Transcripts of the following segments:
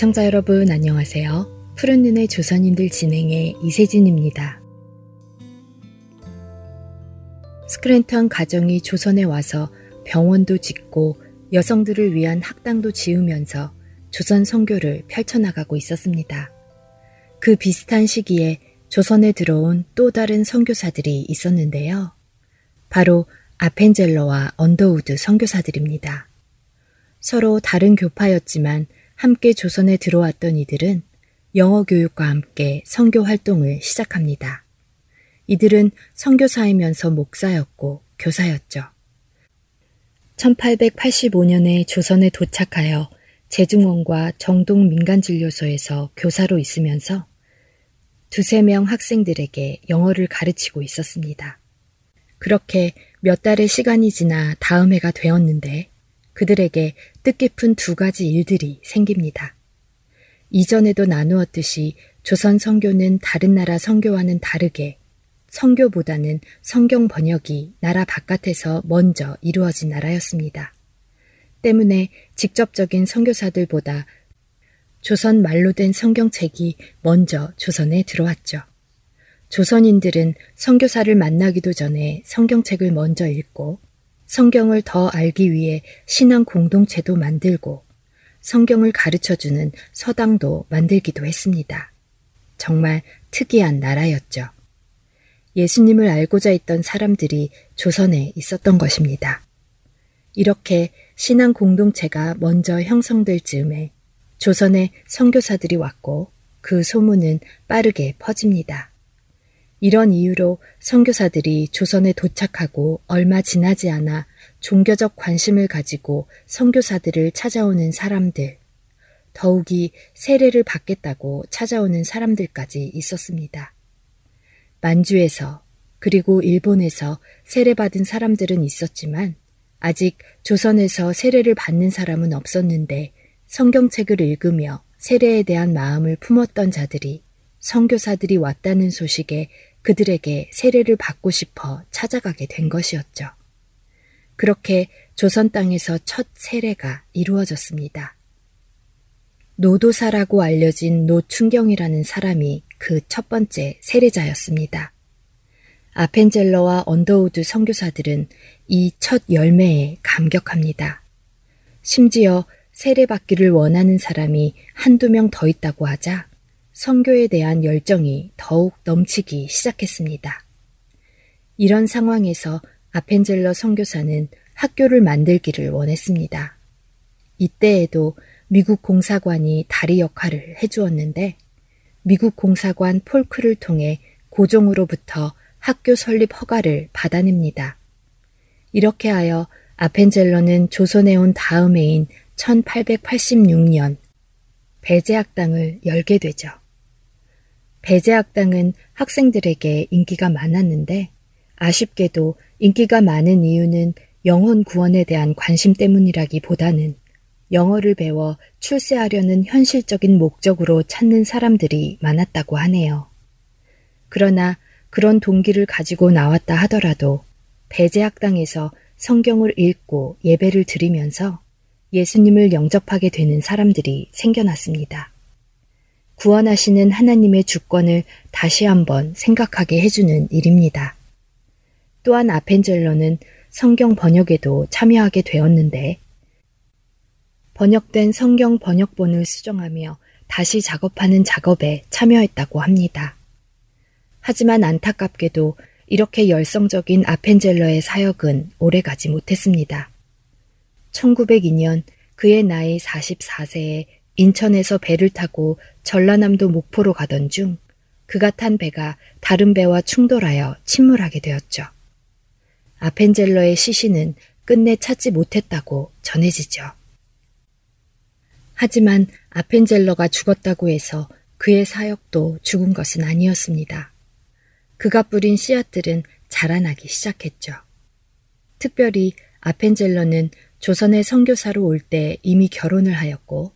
애청자 여러분 안녕하세요. 푸른 눈의 조선인들 진행의 이세진입니다. 스크랜턴 가정이 조선에 와서 병원도 짓고 여성들을 위한 학당도 지으면서 조선 선교를 펼쳐나가고 있었습니다. 그 비슷한 시기에 조선에 들어온 또 다른 선교사들이 있었는데요. 바로 아펜젤러와 언더우드 선교사들입니다. 서로 다른 교파였지만 함께 조선에 들어왔던 이들은 영어 교육과 함께 선교 활동을 시작합니다. 이들은 선교사이면서 목사였고 교사였죠. 1885년에 조선에 도착하여 재중원과 정동 민간진료소에서 교사로 있으면서 두세 명 학생들에게 영어를 가르치고 있었습니다. 그렇게 몇 달의 시간이 지나 다음 해가 되었는데 그들에게 뜻깊은 두 가지 일들이 생깁니다. 이전에도 나누었듯이 조선 성교는 다른 나라 성교와는 다르게 성교보다는 성경 번역이 나라 바깥에서 먼저 이루어진 나라였습니다. 때문에 직접적인 성교사들보다 조선 말로 된 성경책이 먼저 조선에 들어왔죠. 조선인들은 성교사를 만나기도 전에 성경책을 먼저 읽고 성경을 더 알기 위해 신앙 공동체도 만들고 성경을 가르쳐 주는 서당도 만들기도 했습니다. 정말 특이한 나라였죠. 예수님을 알고자 했던 사람들이 조선에 있었던 것입니다. 이렇게 신앙 공동체가 먼저 형성될 즈음에 조선에 선교사들이 왔고 그 소문은 빠르게 퍼집니다. 이런 이유로 선교사들이 조선에 도착하고 얼마 지나지 않아 종교적 관심을 가지고 선교사들을 찾아오는 사람들, 더욱이 세례를 받겠다고 찾아오는 사람들까지 있었습니다. 만주에서 그리고 일본에서 세례받은 사람들은 있었지만 아직 조선에서 세례를 받는 사람은 없었는데 성경책을 읽으며 세례에 대한 마음을 품었던 자들이 선교사들이 왔다는 소식에 그들에게 세례를 받고 싶어 찾아가게 된 것이었죠. 그렇게 조선 땅에서 첫 세례가 이루어졌습니다. 노도사라고 알려진 노춘경이라는 사람이 그 첫 번째 세례자였습니다. 아펜젤러와 언더우드 선교사들은 이 첫 열매에 감격합니다. 심지어 세례받기를 원하는 사람이 한두 명 더 있다고 하자 성교에 대한 열정이 더욱 넘치기 시작했습니다. 이런 상황에서 아펜젤러 선교사는 학교를 만들기를 원했습니다. 이때에도 미국 공사관이 다리 역할을 해주었는데 미국 공사관 폴크를 통해 고종으로부터 학교 설립 허가를 받아냅니다. 이렇게 하여 아펜젤러는 조선에 온 다음 해인 1886년 배제학당을 열게 되죠. 배제학당은 학생들에게 인기가 많았는데 아쉽게도 인기가 많은 이유는 영혼 구원에 대한 관심 때문이라기 보다는 영어를 배워 출세하려는 현실적인 목적으로 찾는 사람들이 많았다고 하네요. 그러나 그런 동기를 가지고 나왔다 하더라도 배제학당에서 성경을 읽고 예배를 드리면서 예수님을 영접하게 되는 사람들이 생겨났습니다. 구원하시는 하나님의 주권을 다시 한번 생각하게 해주는 일입니다. 또한 아펜젤러는 성경 번역에도 참여하게 되었는데 번역된 성경 번역본을 수정하며 다시 작업하는 작업에 참여했다고 합니다. 하지만 안타깝게도 이렇게 열성적인 아펜젤러의 사역은 오래가지 못했습니다. 1902년 그의 나이 44세에 인천에서 배를 타고 전라남도 목포로 가던 중 그가 탄 배가 다른 배와 충돌하여 침몰하게 되었죠. 아펜젤러의 시신은 끝내 찾지 못했다고 전해지죠. 하지만 아펜젤러가 죽었다고 해서 그의 사역도 죽은 것은 아니었습니다. 그가 뿌린 씨앗들은 자라나기 시작했죠. 특별히 아펜젤러는 조선의 선교사로 올 때 이미 결혼을 하였고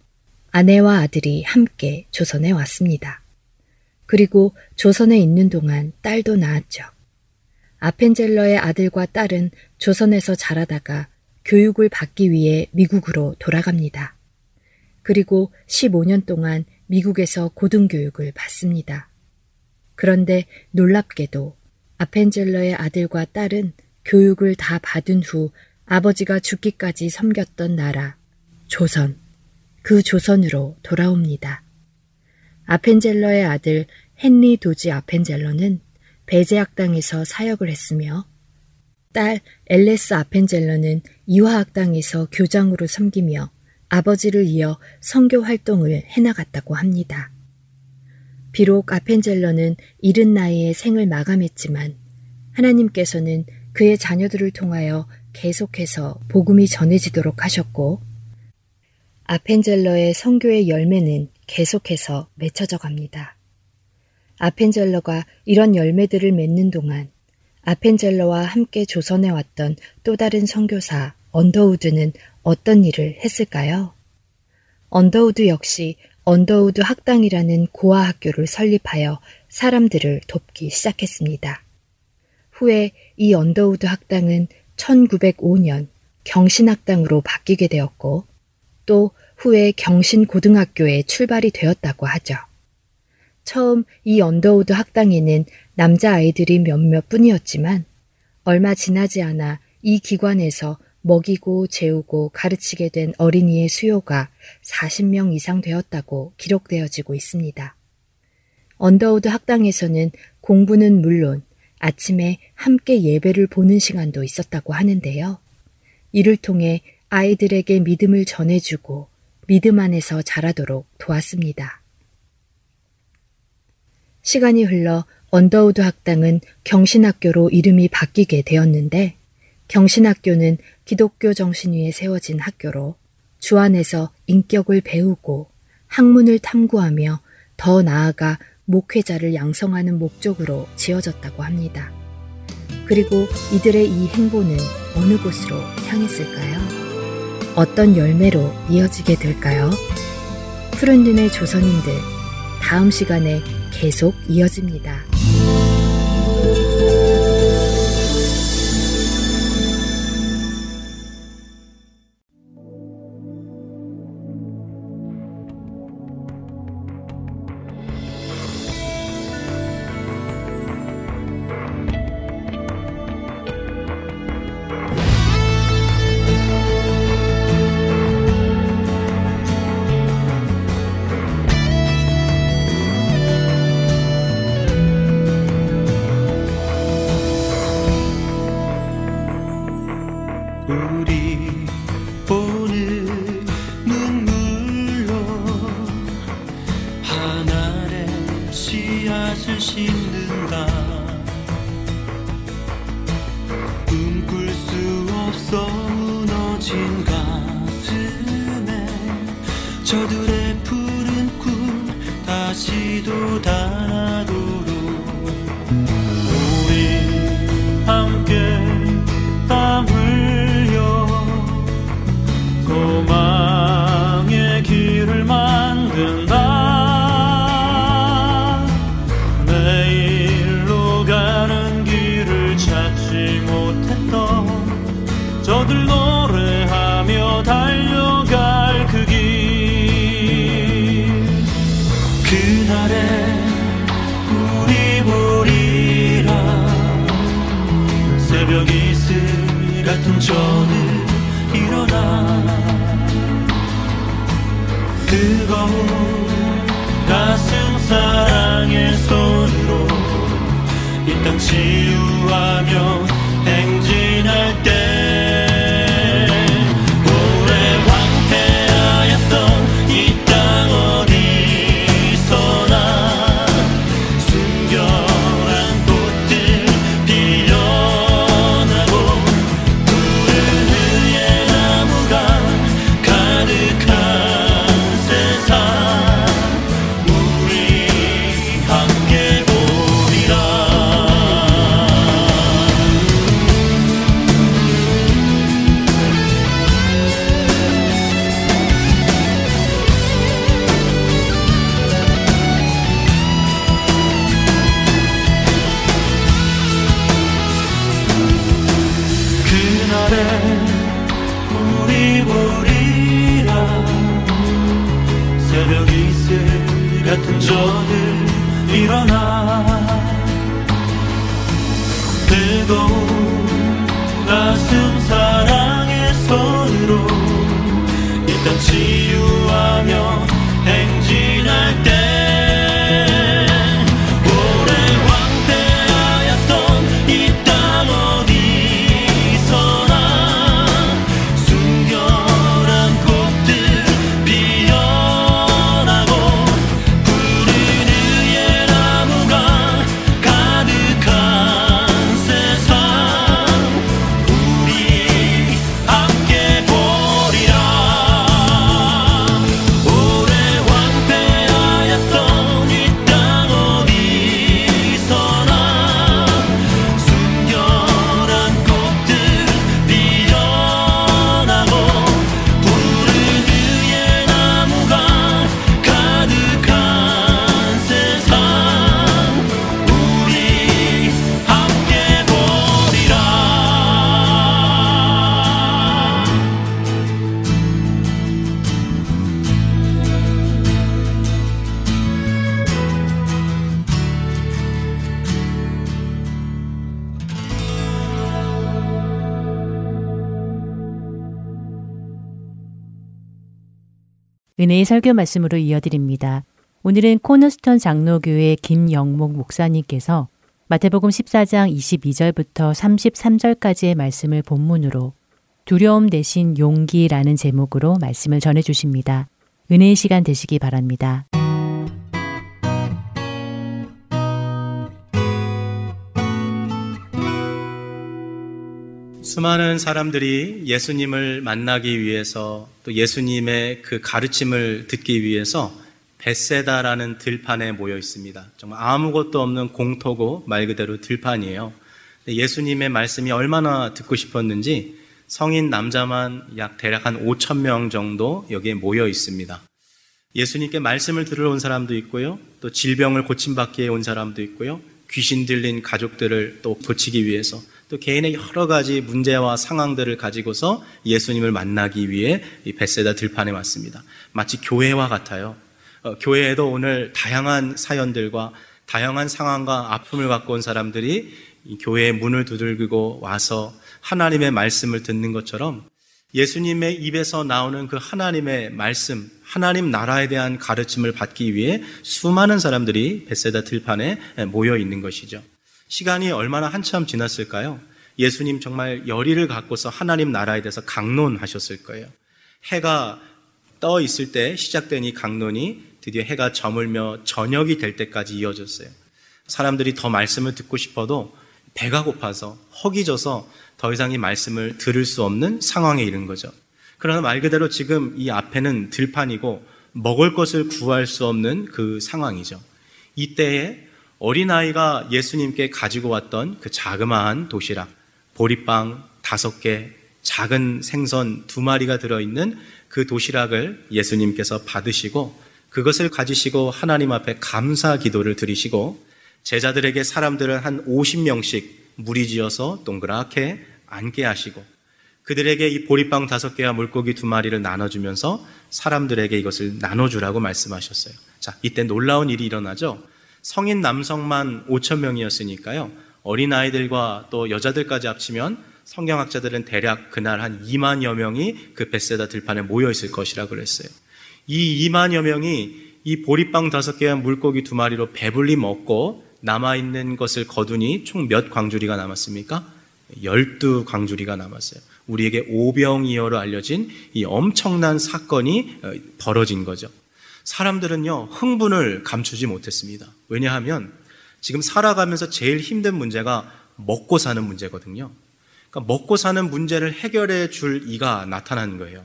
아내와 아들이 함께 조선에 왔습니다. 그리고 조선에 있는 동안 딸도 낳았죠. 아펜젤러의 아들과 딸은 조선에서 자라다가 교육을 받기 위해 미국으로 돌아갑니다. 그리고 15년 동안 미국에서 고등교육을 받습니다. 그런데 놀랍게도 아펜젤러의 아들과 딸은 교육을 다 받은 후 아버지가 죽기까지 섬겼던 나라, 조선, 그 조선으로 돌아옵니다. 아펜젤러의 아들 헨리 도지 아펜젤러는 배제학당에서 사역을 했으며 딸 엘레스 아펜젤러는 이화학당에서 교장으로 섬기며 아버지를 이어 선교 활동을 해나갔다고 합니다. 비록 아펜젤러는 이른 나이에 생을 마감했지만 하나님께서는 그의 자녀들을 통하여 계속해서 복음이 전해지도록 하셨고 아펜젤러의 성교의 열매는 계속해서 맺혀져 갑니다. 아펜젤러가 이런 열매들을 맺는 동안 아펜젤러와 함께 조선에 왔던 또 다른 선교사 언더우드는 어떤 일을 했을까요? 언더우드 역시 언더우드 학당이라는 고아 학교를 설립하여 사람들을 돕기 시작했습니다. 후에 이 언더우드 학당은 1905년 경신학당으로 바뀌게 되었고 또 후에 경신고등학교에 출발이 되었다고 하죠. 처음 이 언더우드 학당에는 남자아이들이 몇몇 뿐이었지만 얼마 지나지 않아 이 기관에서 먹이고 재우고 가르치게 된 어린이의 수요가 40명 이상 되었다고 기록되어지고 있습니다. 언더우드 학당에서는 공부는 물론 아침에 함께 예배를 보는 시간도 있었다고 하는데요. 이를 통해 아이들에게 믿음을 전해주고 믿음 안에서 자라도록 도왔습니다. 시간이 흘러 언더우드 학당은 경신학교로 이름이 바뀌게 되었는데 경신학교는 기독교 정신 위에 세워진 학교로 주 안에서 인격을 배우고 학문을 탐구하며 더 나아가 목회자를 양성하는 목적으로 지어졌다고 합니다. 그리고 이들의 이 행보는 어느 곳으로 향했을까요? 어떤 열매로 이어지게 될까요? 푸른 눈의 조선인들 다음 시간에 계속 이어집니다. 치유 하 설교 말씀으로 이어드립니다. 오늘은 코너스턴 장로교회 김영목 목사님께서 마태복음 14장 22절부터 33절까지의 말씀을 본문으로 두려움 대신 용기라는 제목으로 말씀을 전해 주십니다. 은혜의 시간 되시기 바랍니다. 수많은 사람들이 예수님을 만나기 위해서 또 예수님의 그 가르침을 듣기 위해서 베세다라는 들판에 모여 있습니다. 정말 아무것도 없는 공터고 말 그대로 들판이에요. 예수님의 말씀이 얼마나 듣고 싶었는지 성인 남자만 약 대략 한 5천 명 정도 여기에 모여 있습니다. 예수님께 말씀을 들으러 온 사람도 있고요. 또 질병을 고침받기 위해 온 사람도 있고요. 귀신 들린 가족들을 또 고치기 위해서 또 개인의 여러 가지 문제와 상황들을 가지고서 예수님을 만나기 위해 이 베세다 들판에 왔습니다. 마치 교회와 같아요. 어, 교회에도 오늘 다양한 사연들과 다양한 상황과 아픔을 갖고 온 사람들이 교회의 문을 두들기고 와서 하나님의 말씀을 듣는 것처럼 예수님의 입에서 나오는 그 하나님의 말씀, 하나님 나라에 대한 가르침을 받기 위해 수많은 사람들이 베세다 들판에 모여 있는 것이죠. 시간이 얼마나 한참 지났을까요? 예수님 정말 열의를 갖고서 하나님 나라에 대해서 강론하셨을 거예요. 해가 떠 있을 때 시작된 이 강론이 드디어 해가 저물며 저녁이 될 때까지 이어졌어요. 사람들이 더 말씀을 듣고 싶어도 배가 고파서 허기져서 더 이상 이 말씀을 들을 수 없는 상황에 이른 거죠. 그러나 말 그대로 지금 이 앞에는 들판이고 먹을 것을 구할 수 없는 그 상황이죠. 이때에 어린아이가 예수님께 가지고 왔던 그 자그마한 도시락, 보리빵 다섯 개, 작은 생선 두 마리가 들어있는 그 도시락을 예수님께서 받으시고 그것을 가지시고 하나님 앞에 감사 기도를 드리시고 제자들에게 사람들을 한 50명씩 무리지어서 동그랗게 앉게 하시고 그들에게 이 보리빵 다섯 개와 물고기 두 마리를 나눠주면서 사람들에게 이것을 나눠주라고 말씀하셨어요. 자, 이때 놀라운 일이 일어나죠. 성인 남성만 5천 명이었으니까요. 어린 아이들과 또 여자들까지 합치면 성경학자들은 대략 그날 한 2만여 명이 그 베세다 들판에 모여 있을 것이라 그랬어요. 이 2만여 명이 이 보리빵 다섯 개와 물고기 두 마리로 배불리 먹고 남아 있는 것을 거두니 총 몇 광주리가 남았습니까? 12 광주리가 남았어요. 우리에게 오병이어로 알려진 이 엄청난 사건이 어, 벌어진 거죠. 사람들은요, 흥분을 감추지 못했습니다. 왜냐하면 지금 살아가면서 제일 힘든 문제가 먹고 사는 문제거든요. 그러니까 먹고 사는 문제를 해결해 줄 이가 나타나는 거예요.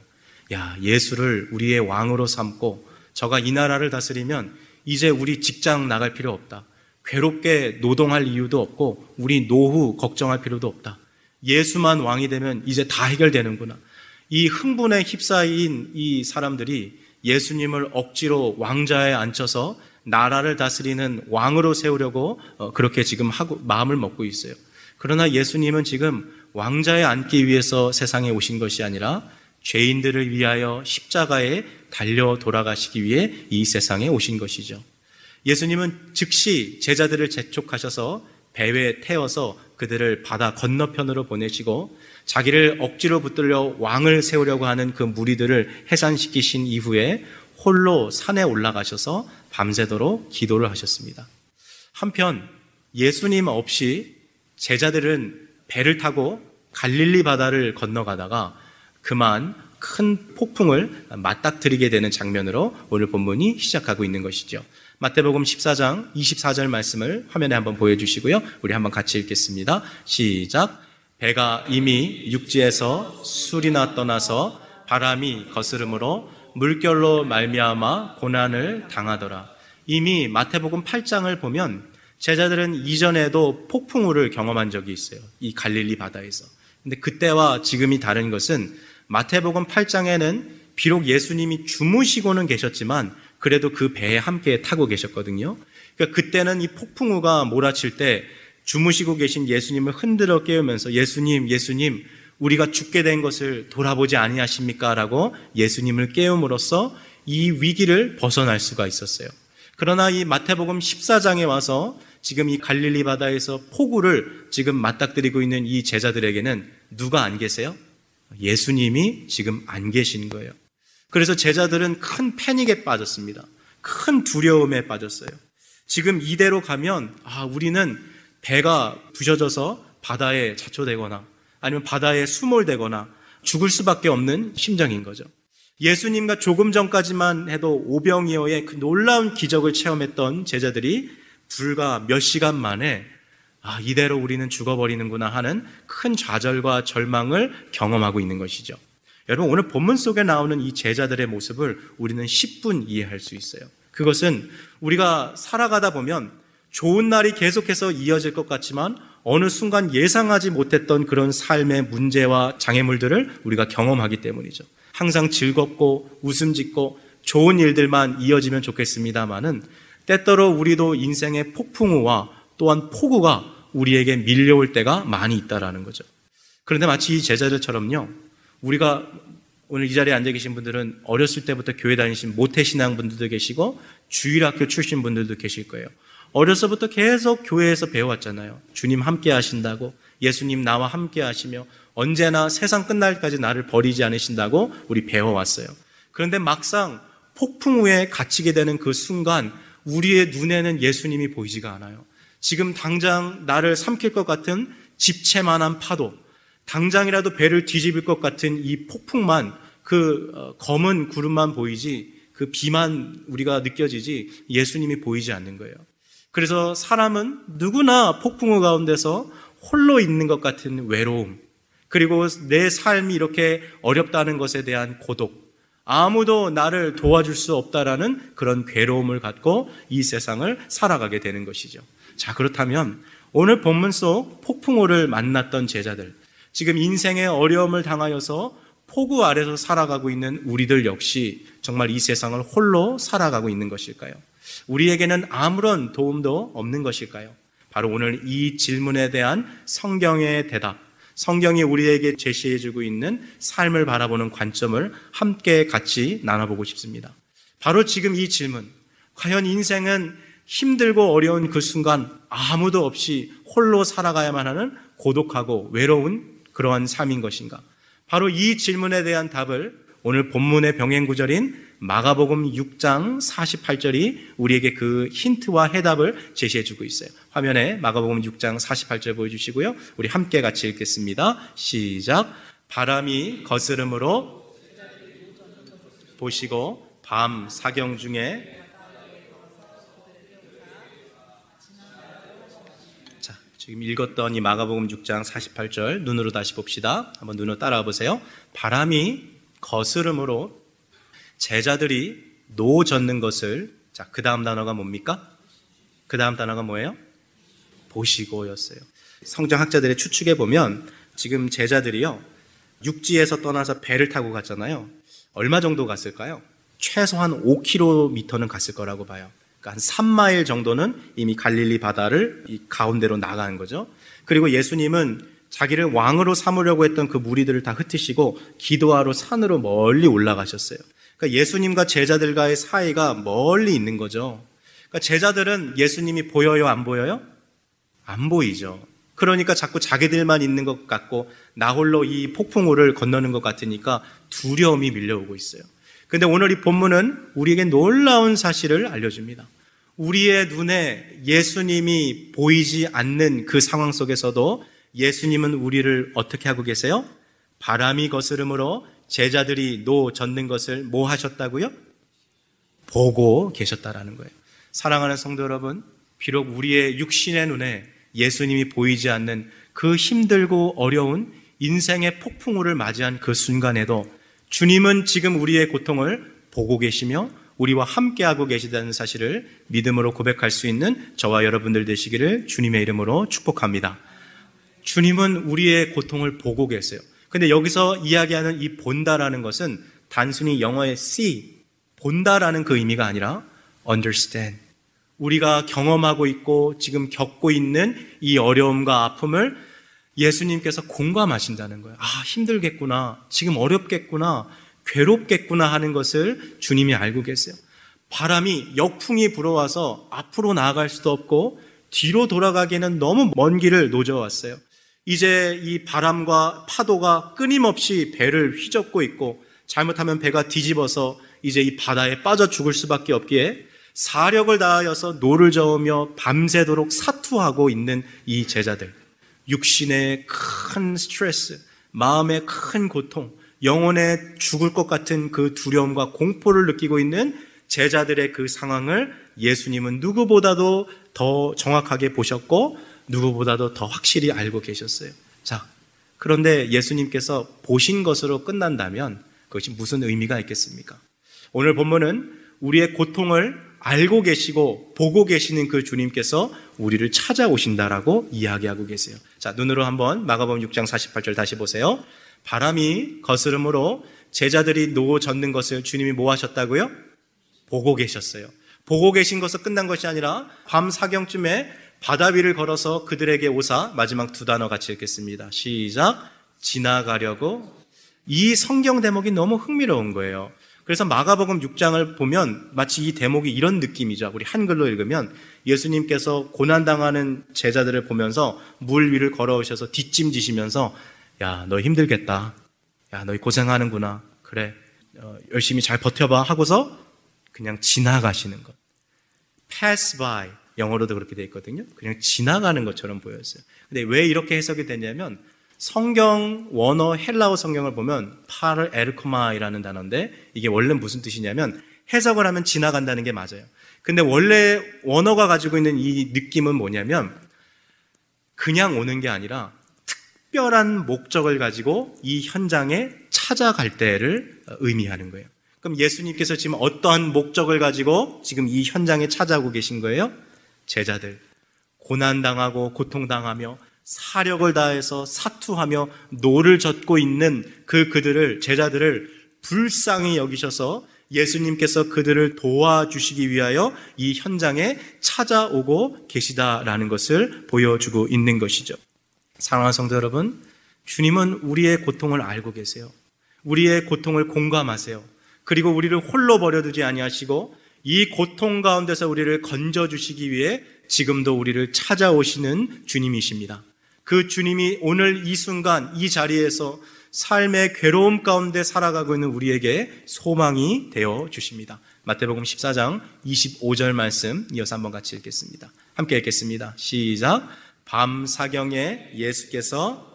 야, 예수를 우리의 왕으로 삼고 저가 이 나라를 다스리면 이제 우리 직장 나갈 필요 없다. 괴롭게 노동할 이유도 없고 우리 노후 걱정할 필요도 없다. 예수만 왕이 되면 이제 다 해결되는구나. 이 흥분에 휩싸인 이 사람들이 예수님을 억지로 왕자에 앉혀서 나라를 다스리는 왕으로 세우려고 어, 그렇게 지금 하고 마음을 먹고 있어요. 그러나 예수님은 지금 왕자에 앉기 위해서 세상에 오신 것이 아니라 죄인들을 위하여 십자가에 달려 돌아가시기 위해 이 세상에 오신 것이죠. 예수님은 즉시 제자들을 재촉하셔서 배에 태워서 그들을 바다 건너편으로 보내시고 자기를 억지로 붙들려 왕을 세우려고 하는 그 무리들을 해산시키신 이후에 홀로 산에 올라가셔서 밤새도록 기도를 하셨습니다. 한편 예수님 없이 제자들은 배를 타고 갈릴리 바다를 건너가다가 그만 큰 폭풍을 맞닥뜨리게 되는 장면으로 오늘 본문이 시작하고 있는 것이죠. 마태복음 14장 24절 말씀을 화면에 한번 보여주시고요. 우리 한번 같이 읽겠습니다. 시작. 배가 이미 육지에서 술이나 떠나서 바람이 거스름으로 물결로 말미암아 고난을 당하더라. 이미 마태복음 8장을 보면 제자들은 이전에도 폭풍우를 경험한 적이 있어요. 이 갈릴리 바다에서. 근데 그때와 지금이 다른 것은 마태복음 8장에는 비록 예수님이 주무시고는 계셨지만 그래도 그 배에 함께 타고 계셨거든요. 그러니까 그때는 이 폭풍우가 몰아칠 때 주무시고 계신 예수님을 흔들어 깨우면서 예수님, 예수님, 우리가 죽게 된 것을 돌아보지 아니하십니까? 라고 예수님을 깨움으로써 이 위기를 벗어날 수가 있었어요. 그러나 이 마태복음 14장에 와서 지금 이 갈릴리 바다에서 폭우를 지금 맞닥뜨리고 있는 이 제자들에게는 누가 안 계세요? 예수님이 지금 안 계신 거예요. 그래서 제자들은 큰 패닉에 빠졌습니다. 큰 두려움에 빠졌어요. 지금 이대로 가면 아 우리는 배가 부셔져서 바다에 자초되거나 아니면 바다에 수몰되거나 죽을 수밖에 없는 심정인 거죠. 예수님과 조금 전까지만 해도 오병이어의 그 놀라운 기적을 체험했던 제자들이 불과 몇 시간 만에 아, 이대로 우리는 죽어버리는구나 하는 큰 좌절과 절망을 경험하고 있는 것이죠. 여러분, 오늘 본문 속에 나오는 이 제자들의 모습을 우리는 10분 이해할 수 있어요. 그것은 우리가 살아가다 보면 좋은 날이 계속해서 이어질 것 같지만 어느 순간 예상하지 못했던 그런 삶의 문제와 장애물들을 우리가 경험하기 때문이죠. 항상 즐겁고 웃음 짓고 좋은 일들만 이어지면 좋겠습니다만은 때때로 우리도 인생의 폭풍우와 또한 폭우가 우리에게 밀려올 때가 많이 있다라는 거죠. 그런데 마치 이 제자들처럼요. 우리가 오늘 이 자리에 앉아 계신 분들은 어렸을 때부터 교회 다니신 모태신앙 분들도 계시고 주일학교 출신 분들도 계실 거예요. 어려서부터 계속 교회에서 배워왔잖아요. 주님 함께 하신다고, 예수님 나와 함께 하시며 언제나 세상 끝날까지 나를 버리지 않으신다고 우리 배워왔어요. 그런데 막상 폭풍 후에 갇히게 되는 그 순간 우리의 눈에는 예수님이 보이지가 않아요. 지금 당장 나를 삼킬 것 같은 집채만한 파도, 당장이라도 배를 뒤집을 것 같은 이 폭풍만 그 어, 검은 구름만 보이지 그 비만 우리가 느껴지지 예수님이 보이지 않는 거예요. 그래서 사람은 누구나 폭풍우 가운데서 홀로 있는 것 같은 외로움, 그리고 내 삶이 이렇게 어렵다는 것에 대한 고독, 아무도 나를 도와줄 수 없다라는 그런 괴로움을 갖고 이 세상을 살아가게 되는 것이죠. 자, 그렇다면 오늘 본문 속 폭풍우를 만났던 제자들, 지금 인생의 어려움을 당하여서 폭우 아래서 살아가고 있는 우리들 역시 정말 이 세상을 홀로 살아가고 있는 것일까요? 우리에게는 아무런 도움도 없는 것일까요? 바로 오늘 이 질문에 대한 성경의 대답, 성경이 우리에게 제시해주고 있는 삶을 바라보는 관점을 함께 같이 나눠보고 싶습니다. 바로 지금 이 질문. 과연 인생은 힘들고 어려운 그 순간 아무도 없이 홀로 살아가야만 하는 고독하고 외로운 그러한 삶인 것인가? 바로 이 질문에 대한 답을 오늘 본문의 병행 구절인 마가복음 6장 48절이 우리에게 그 힌트와 해답을 제시해 주고 있어요. 화면에 마가복음 6장 48절 보여주시고요. 우리 함께 같이 읽겠습니다. 시작. 바람이 거스름으로 보시고 밤 사경 중에 자, 지금 읽었던 이 마가복음 6장 48절 눈으로 다시 봅시다. 한번 눈으로 따라와 보세요. 바람이 거스름으로 제자들이 노 젓는 것을 자, 그 다음 단어가 뭡니까? 그 다음 단어가 뭐예요? 보시고였어요. 성경학자들의 추측에 보면 지금 제자들이요. 육지에서 떠나서 배를 타고 갔잖아요. 얼마 정도 갔을까요? 최소한 5km는 갔을 거라고 봐요. 그러니까 한 3마일 정도는 이미 갈릴리 바다를 이 가운데로 나가는 거죠. 그리고 예수님은 자기를 왕으로 삼으려고 했던 그 무리들을 다 흩으시고 기도하러 산으로 멀리 올라가셨어요. 그러니까 예수님과 제자들과의 사이가 멀리 있는 거죠. 그러니까 제자들은 예수님이 보여요, 안 보여요? 안 보이죠. 그러니까 자꾸 자기들만 있는 것 같고 나 홀로 이 폭풍우를 건너는 것 같으니까 두려움이 밀려오고 있어요. 근데 오늘 이 본문은 우리에게 놀라운 사실을 알려줍니다. 우리의 눈에 예수님이 보이지 않는 그 상황 속에서도 예수님은 우리를 어떻게 하고 계세요? 바람이 거스름으로 제자들이 노 젓는 것을 뭐 하셨다고요? 보고 계셨다라는 거예요. 사랑하는 성도 여러분, 비록 우리의 육신의 눈에 예수님이 보이지 않는 그 힘들고 어려운 인생의 폭풍우를 맞이한 그 순간에도 주님은 지금 우리의 고통을 보고 계시며 우리와 함께하고 계시다는 사실을 믿음으로 고백할 수 있는 저와 여러분들 되시기를 주님의 이름으로 축복합니다. 주님은 우리의 고통을 보고 계세요. 근데 여기서 이야기하는 이 본다라는 것은 단순히 영어의 see, 본다라는 그 의미가 아니라 understand. 우리가 경험하고 있고 지금 겪고 있는 이 어려움과 아픔을 예수님께서 공감하신다는 거예요. 아, 힘들겠구나. 지금 어렵겠구나. 괴롭겠구나 하는 것을 주님이 알고 계세요. 바람이 역풍이 불어와서 앞으로 나아갈 수도 없고 뒤로 돌아가기에는 너무 먼 길을 노져왔어요. 이제 이 바람과 파도가 끊임없이 배를 휘젓고 있고 잘못하면 배가 뒤집어서 이제 이 바다에 빠져 죽을 수밖에 없기에 사력을 다하여서 노를 저으며 밤새도록 사투하고 있는 이 제자들. 육신의 큰 스트레스, 마음의 큰 고통, 영혼에 죽을 것 같은 그 두려움과 공포를 느끼고 있는 제자들의 그 상황을 예수님은 누구보다도 더 정확하게 보셨고 누구보다도 더 확실히 알고 계셨어요. 자, 그런데 예수님께서 보신 것으로 끝난다면 그것이 무슨 의미가 있겠습니까? 오늘 본문은 우리의 고통을 알고 계시고 보고 계시는 그 주님께서 우리를 찾아오신다라고 이야기하고 계세요. 자, 눈으로 한번 마가복음 6장 48절 다시 보세요. 바람이 거스름으로 제자들이 노 젓는 것을 주님이 뭐 하셨다고요? 보고 계셨어요. 보고 계신 것은 끝난 것이 아니라 밤 사경쯤에 바다 위를 걸어서 그들에게 오사 마지막 두 단어 같이 읽겠습니다. 시작. 지나가려고 이 성경 대목이 너무 흥미로운 거예요. 그래서 마가복음 6장을 보면 마치 이 대목이 이런 느낌이죠. 우리 한글로 읽으면 예수님께서 고난당하는 제자들을 보면서 물 위를 걸어오셔서 뒷짐지시면서 야, 너 힘들겠다. 야, 너 고생하는구나. 그래. 어, 열심히 잘 버텨봐. 하고서 그냥 지나가시는 것. pass by. 영어로도 그렇게 돼 있거든요. 그냥 지나가는 것처럼 보였어요. 근데 왜 이렇게 해석이 되냐면 성경 원어 헬라어 성경을 보면 파르 에르코마이라는 단어인데 이게 원래 무슨 뜻이냐면 해석을 하면 지나간다는 게 맞아요. 근데 원래 원어가 가지고 있는 이 느낌은 뭐냐면 그냥 오는 게 아니라 특별한 목적을 가지고 이 현장에 찾아갈 때를 의미하는 거예요. 그럼 예수님께서 지금 어떠한 목적을 가지고 지금 이 현장에 찾아오고 계신 거예요? 제자들. 고난당하고 고통당하며 사력을 다해서 사투하며 노를 젓고 있는 그 그들을 제자들을 불쌍히 여기셔서 예수님께서 그들을 도와주시기 위하여 이 현장에 찾아오고 계시다라는 것을 보여주고 있는 것이죠. 사랑하는 성도 여러분, 주님은 우리의 고통을 알고 계세요. 우리의 고통을 공감하세요. 그리고 우리를 홀로 버려두지 아니하시고 이 고통 가운데서 우리를 건져 주시기 위해 지금도 우리를 찾아오시는 주님이십니다. 그 주님이 오늘 이 순간 이 자리에서 삶의 괴로움 가운데 살아가고 있는 우리에게 소망이 되어 주십니다. 마태복음 14장 25절 말씀 이어서 한번 같이 읽겠습니다. 함께 읽겠습니다. 시작. 밤 사경에 예수께서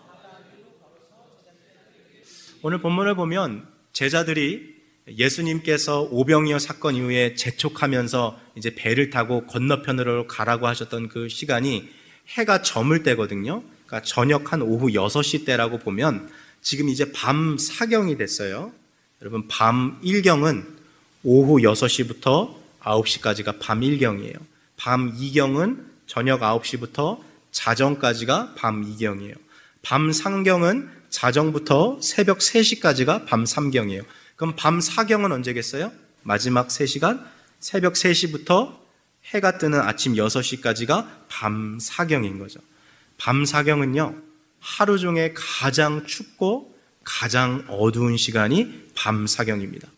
오늘 본문을 보면 제자들이 예수님께서 오병이어 사건 이후에 재촉하면서 이제 배를 타고 건너편으로 가라고 하셨던 그 시간이 해가 저물 때거든요. 그러니까 저녁 한 오후 6시 때라고 보면 지금 이제 밤 사경이 됐어요. 여러분, 밤 1경은 오후 6시부터 9시까지가 밤 1경이에요. 밤 2경은 저녁 9시부터 자정까지가 밤 2경이에요. 밤 3경은 자정부터 새벽 3시까지가 밤 3경이에요. 그럼 밤 4경은 언제겠어요? 마지막 3시간? 새벽 3시부터 해가 뜨는 아침 6시까지가 밤 4경인 거죠. 밤 사경은요, 하루 중에 가장 춥고 가장 어두운 시간이 밤 사경입니다.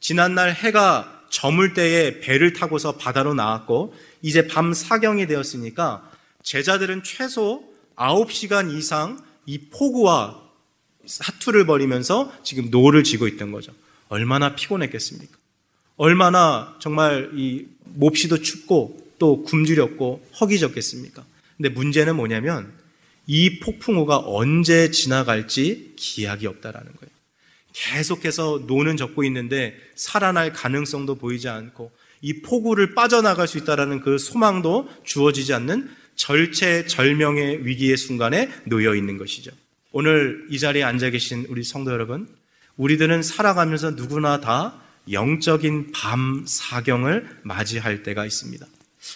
지난날 해가 저물 때에 배를 타고서 바다로 나왔고 이제 밤 사경이 되었으니까 제자들은 최소 9시간 이상 이 폭우와 사투를 벌이면서 지금 노를 젓고 있던 거죠. 얼마나 피곤했겠습니까? 얼마나 정말 이 몹시도 춥고 또 굶주렸고 허기졌겠습니까? 근데 문제는 뭐냐면 이 폭풍우가 언제 지나갈지 기약이 없다라는 거예요. 계속해서 노는 젓고 있는데 살아날 가능성도 보이지 않고 이 폭우를 빠져나갈 수 있다라는 그 소망도 주어지지 않는 절체절명의 위기의 순간에 놓여 있는 것이죠. 오늘 이 자리에 앉아 계신 우리 성도 여러분, 우리들은 살아가면서 누구나 다 영적인 밤 사경을 맞이할 때가 있습니다.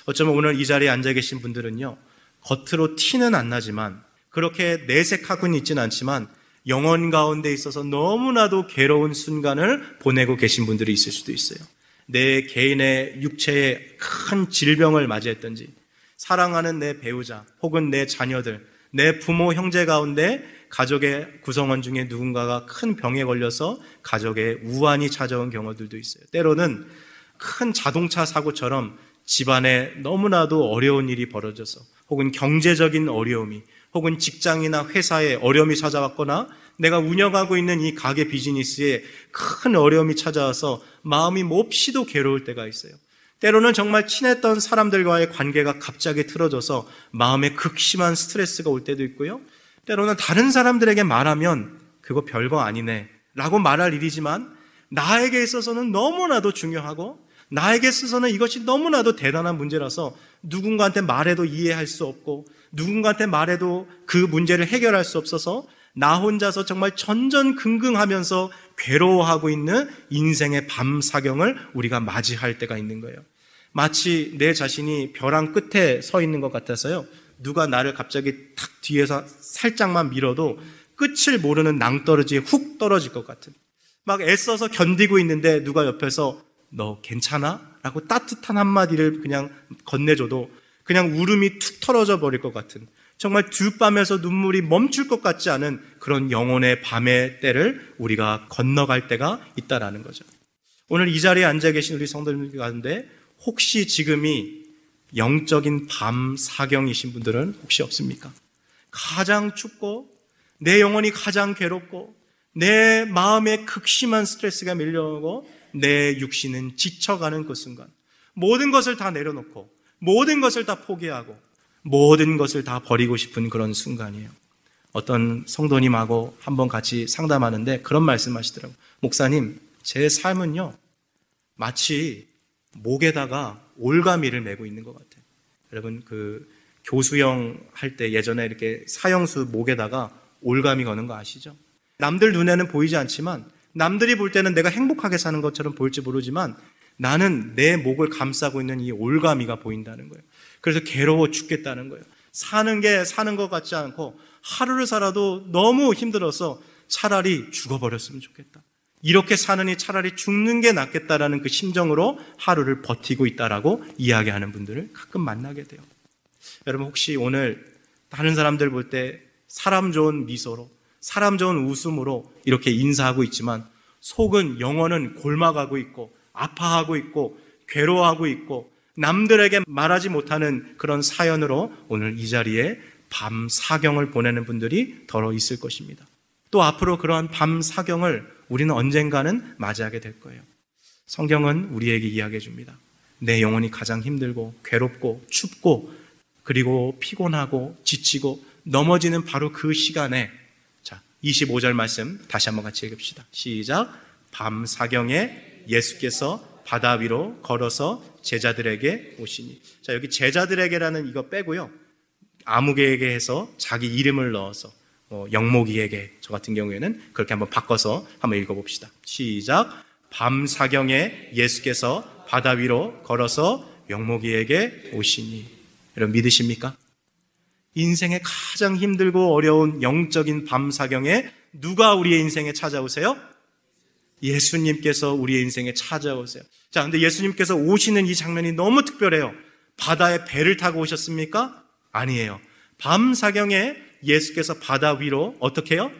어쩌면 오늘 이 자리에 앉아 계신 분들은요, 겉으로 티는 안 나지만, 그렇게 내색하고는 있지는 않지만, 영혼 가운데 있어서 너무나도 괴로운 순간을 보내고 계신 분들이 있을 수도 있어요. 내 개인의 육체에 큰 질병을 맞이했던지, 사랑하는 내 배우자, 혹은 내 자녀들, 내 부모, 형제 가운데 가족의 구성원 중에 누군가가 큰 병에 걸려서 가족의 우환이 찾아온 경우들도 있어요. 때로는 큰 자동차 사고처럼 집안에 너무나도 어려운 일이 벌어져서 혹은 경제적인 어려움이 혹은 직장이나 회사에 어려움이 찾아왔거나 내가 운영하고 있는 이 가게 비즈니스에 큰 어려움이 찾아와서 마음이 몹시도 괴로울 때가 있어요. 때로는 정말 친했던 사람들과의 관계가 갑자기 틀어져서 마음에 극심한 스트레스가 올 때도 있고요. 때로는 다른 사람들에게 말하면 그거 별거 아니네 라고 말할 일이지만 나에게 있어서는 너무나도 중요하고 나에게 있어서는 이것이 너무나도 대단한 문제라서 누군가한테 말해도 이해할 수 없고 누군가한테 말해도 그 문제를 해결할 수 없어서 나 혼자서 정말 전전긍긍하면서 괴로워하고 있는 인생의 밤 사경을 우리가 맞이할 때가 있는 거예요. 마치 내 자신이 벼랑 끝에 서 있는 것 같아서요. 누가 나를 갑자기 탁 뒤에서 살짝만 밀어도 끝을 모르는 낭떠러지에 훅 떨어질 것 같은. 막 애써서 견디고 있는데 누가 옆에서 너 괜찮아? 라고 따뜻한 한마디를 그냥 건네줘도 그냥 울음이 툭 털어져 버릴 것 같은 정말 듀밤에서 눈물이 멈출 것 같지 않은 그런 영혼의 밤의 때를 우리가 건너갈 때가 있다라는 거죠. 오늘 이 자리에 앉아 계신 우리 성도님 가운데 혹시 지금이 영적인 밤 사경이신 분들은 혹시 없습니까? 가장 춥고 내 영혼이 가장 괴롭고 내 마음에 극심한 스트레스가 밀려오고 내 육신은 지쳐가는 그 순간 모든 것을 다 내려놓고 모든 것을 다 포기하고 모든 것을 다 버리고 싶은 그런 순간이에요. 어떤 성도님하고 한번 같이 상담하는데 그런 말씀 하시더라고요. 목사님, 제 삶은요, 마치 목에다가 올가미를 메고 있는 것 같아요. 여러분, 그 교수형 할 때 예전에 이렇게 사형수 목에다가 올가미 거는 거 아시죠? 남들 눈에는 보이지 않지만 남들이 볼 때는 내가 행복하게 사는 것처럼 보일지 모르지만 나는 내 목을 감싸고 있는 이 올가미가 보인다는 거예요. 그래서 괴로워 죽겠다는 거예요. 사는 게 사는 것 같지 않고 하루를 살아도 너무 힘들어서 차라리 죽어버렸으면 좋겠다. 이렇게 사느니 차라리 죽는 게 낫겠다라는 그 심정으로 하루를 버티고 있다라고 이야기하는 분들을 가끔 만나게 돼요. 여러분 혹시 오늘 다른 사람들 볼 때 사람 좋은 미소로 사람 좋은 웃음으로 이렇게 인사하고 있지만 속은 영혼은 골마가고 있고 아파하고 있고 괴로워하고 있고 남들에게 말하지 못하는 그런 사연으로 오늘 이 자리에 밤 사경을 보내는 분들이 더러 있을 것입니다. 또 앞으로 그러한 밤 사경을 우리는 언젠가는 맞이하게 될 거예요. 성경은 우리에게 이야기해 줍니다. 내 영혼이 가장 힘들고 괴롭고 춥고 그리고 피곤하고 지치고 넘어지는 바로 그 시간에 자, 25절 말씀 다시 한번 같이 읽읍시다. 시작. 밤 사경에 예수께서 바다 위로 걸어서 제자들에게 오시니. 자, 여기 제자들에게라는 이거 빼고요. 아무개에게 해서 자기 이름을 넣어서 어, 영목이에게 저 같은 경우에는 그렇게 한번 바꿔서 한번 읽어봅시다. 시작. 밤 사경에 예수께서 바다 위로 걸어서 영목이에게 오시니. 여러분 믿으십니까? 인생에 가장 힘들고 어려운 영적인 밤 사경에 누가 우리의 인생에 찾아오세요? 예수님께서 우리의 인생에 찾아오세요. 자, 근데 예수님께서 오시는 이 장면이 너무 특별해요. 바다에 배를 타고 오셨습니까? 아니에요. 밤 사경에 예수께서 바다 위로 어떻게 해요?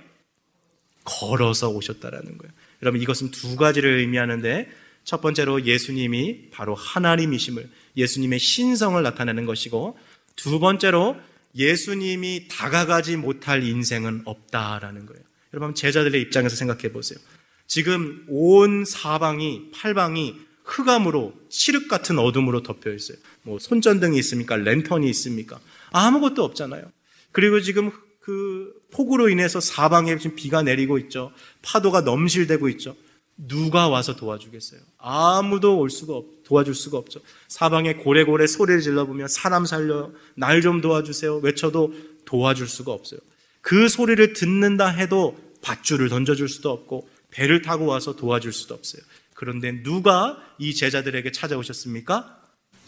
걸어서 오셨다라는 거예요. 여러분 이것은 두 가지를 의미하는데 첫 번째로 예수님이 바로 하나님이심을 예수님의 신성을 나타내는 것이고 두 번째로 예수님이 다가가지 못할 인생은 없다라는 거예요. 여러분 제자들의 입장에서 생각해 보세요. 지금 온 사방이 팔방이 흑암으로 칠흑 같은 어둠으로 덮여 있어요. 뭐 손전등이 있습니까? 랜턴이 있습니까? 아무것도 없잖아요. 그리고 지금 그 폭우로 인해서 사방에 지금 비가 내리고 있죠. 파도가 넘실대고 있죠. 누가 와서 도와주겠어요? 아무도 올 수가 없, 도와줄 수가 없죠. 사방에 고래고래 소리를 질러보면 사람 살려, 날 좀 도와주세요. 외쳐도 도와줄 수가 없어요. 그 소리를 듣는다 해도 밧줄을 던져줄 수도 없고 배를 타고 와서 도와줄 수도 없어요. 그런데 누가 이 제자들에게 찾아오셨습니까?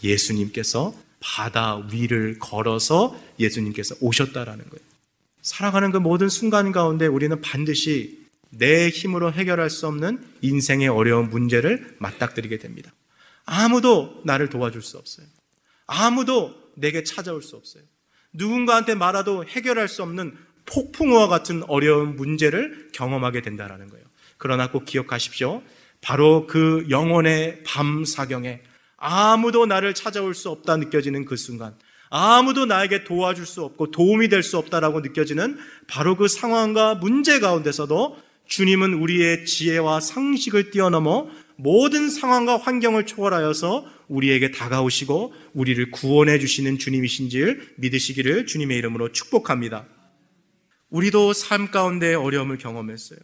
예수님께서 바다 위를 걸어서 예수님께서 오셨다라는 거예요. 살아가는 그 모든 순간 가운데 우리는 반드시 내 힘으로 해결할 수 없는 인생의 어려운 문제를 맞닥뜨리게 됩니다. 아무도 나를 도와줄 수 없어요. 아무도 내게 찾아올 수 없어요. 누군가한테 말아도 해결할 수 없는 폭풍우와 같은 어려운 문제를 경험하게 된다는 거예요. 그러나 꼭 기억하십시오. 바로 그 영혼의 밤 사경에 아무도 나를 찾아올 수 없다 느껴지는 그 순간, 아무도 나에게 도와줄 수 없고 도움이 될 수 없다라고 느껴지는 바로 그 상황과 문제 가운데서도 주님은 우리의 지혜와 상식을 뛰어넘어 모든 상황과 환경을 초월하여서 우리에게 다가오시고 우리를 구원해 주시는 주님이신지를 믿으시기를 주님의 이름으로 축복합니다. 우리도 삶 가운데 어려움을 경험했어요.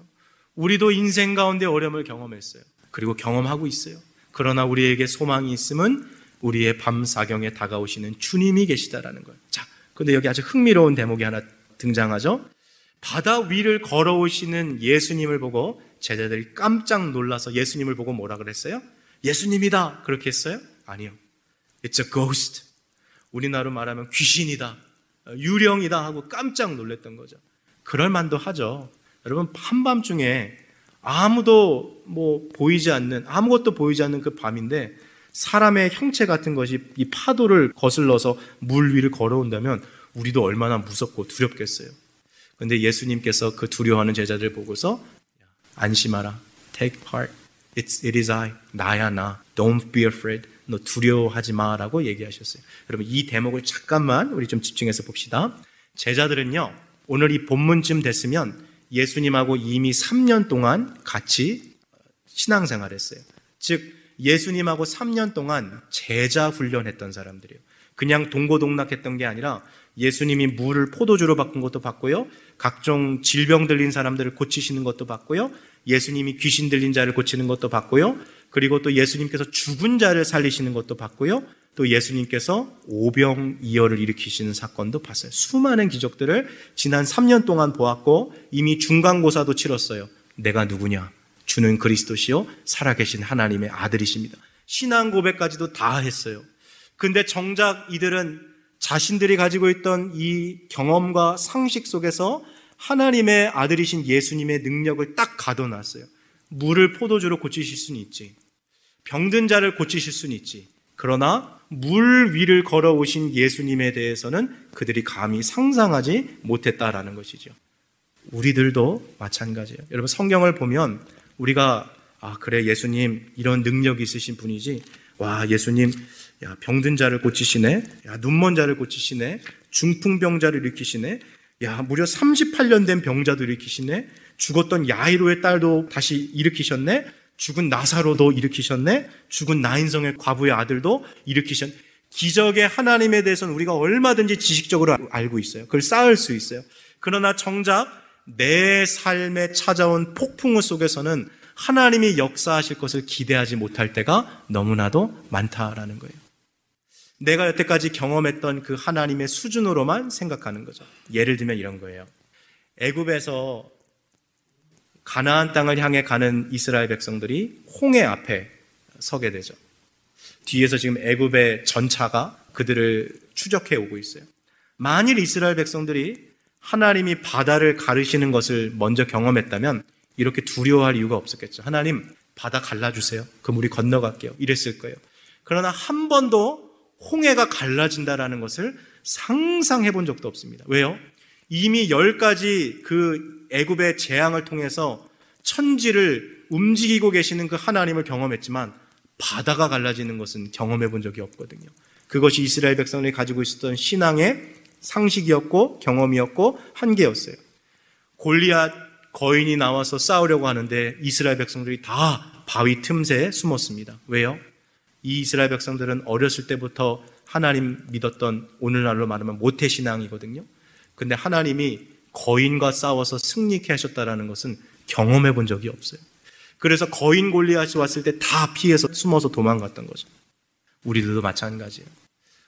우리도 인생 가운데 어려움을 경험했어요. 그리고 경험하고 있어요. 그러나 우리에게 소망이 있음은 우리의 밤 사경에 다가오시는 주님이 계시다라는 거예요. 자, 근데 여기 아주 흥미로운 대목이 하나 등장하죠. 바다 위를 걸어오시는 예수님을 보고 제자들이 깜짝 놀라서 예수님을 보고 뭐라 그랬어요? 예수님이다. 그렇게 했어요? 아니요. It's a ghost. 우리나라로 말하면 귀신이다. 유령이다 하고 깜짝 놀랐던 거죠. 그럴 만도 하죠. 여러분, 한밤중에 아무도 뭐 보이지 않는, 아무것도 보이지 않는 그 밤인데 사람의 형체 같은 것이 이 파도를 거슬러서 물 위를 걸어온다면 우리도 얼마나 무섭고 두렵겠어요. 근데 예수님께서 그 두려워하는 제자들 보고서 안심하라. Take heart. It's, it is I. 나야 나. Don't be afraid. 너 두려워하지 마라고 얘기하셨어요. 여러분 이 대목을 잠깐만 우리 좀 집중해서 봅시다. 제자들은요. 오늘 이 본문쯤 됐으면 예수님하고 이미 3년 동안 같이 신앙생활 했어요. 즉 예수님하고 3년 동안 제자 훈련했던 사람들이에요. 그냥 동고동락했던 게 아니라 예수님이 물을 포도주로 바꾼 것도 봤고요. 각종 질병 들린 사람들을 고치시는 것도 봤고요. 예수님이 귀신 들린 자를 고치는 것도 봤고요. 그리고 또 예수님께서 죽은 자를 살리시는 것도 봤고요. 또 예수님께서 오병이어를 일으키시는 사건도 봤어요. 수많은 기적들을 지난 3년 동안 보았고 이미 중간고사도 치렀어요. 내가 누구냐? 주는 그리스도시요 살아계신 하나님의 아들이십니다. 신앙 고백까지도 다 했어요. 근데 정작 이들은 자신들이 가지고 있던 이 경험과 상식 속에서 하나님의 아들이신 예수님의 능력을 딱 가둬놨어요. 물을 포도주로 고치실 수는 있지. 병든 자를 고치실 수는 있지. 그러나 물 위를 걸어오신 예수님에 대해서는 그들이 감히 상상하지 못했다라는 것이죠. 우리들도 마찬가지예요. 여러분 성경을 보면 우리가 아 그래 예수님 이런 능력이 있으신 분이지. 와 예수님 야, 병든 자를 고치시네. 야, 눈먼 자를 고치시네. 중풍병자를 일으키시네. 야, 무려 38년 된 병자도 일으키시네. 죽었던 야이로의 딸도 다시 일으키셨네. 죽은 나사로도 일으키셨네. 죽은 나인성의 과부의 아들도 일으키셨네. 기적의 하나님에 대해서는 우리가 얼마든지 지식적으로 알고 있어요. 그걸 쌓을 수 있어요. 그러나 정작 내 삶에 찾아온 폭풍우 속에서는 하나님이 역사하실 것을 기대하지 못할 때가 너무나도 많다라는 거예요. 내가 여태까지 경험했던 그 하나님의 수준으로만 생각하는 거죠. 예를 들면 이런 거예요. 애굽에서 가나안 땅을 향해 가는 이스라엘 백성들이 홍해 앞에 서게 되죠. 뒤에서 지금 애굽의 전차가 그들을 추적해 오고 있어요. 만일 이스라엘 백성들이 하나님이 바다를 가르시는 것을 먼저 경험했다면 이렇게 두려워할 이유가 없었겠죠. 하나님, 바다 갈라주세요. 그럼 우리 건너갈게요. 이랬을 거예요. 그러나 한 번도 홍해가 갈라진다라는 것을 상상해 본 적도 없습니다. 왜요? 이미 열 가지 그 애굽의 재앙을 통해서 천지를 움직이고 계시는 그 하나님을 경험했지만 바다가 갈라지는 것은 경험해 본 적이 없거든요. 그것이 이스라엘 백성들이 가지고 있었던 신앙의 상식이었고 경험이었고 한계였어요. 골리앗 거인이 나와서 싸우려고 하는데 이스라엘 백성들이 다 바위 틈새에 숨었습니다. 왜요? 이 이스라엘 백성들은 어렸을 때부터 하나님 믿었던 오늘날로 말하면 모태 신앙이거든요. 근데 하나님이 거인과 싸워서 승리케 하셨다라는 것은 경험해 본 적이 없어요. 그래서 거인 골리앗이 왔을 때 다 피해서 숨어서 도망갔던 거죠. 우리들도 마찬가지예요.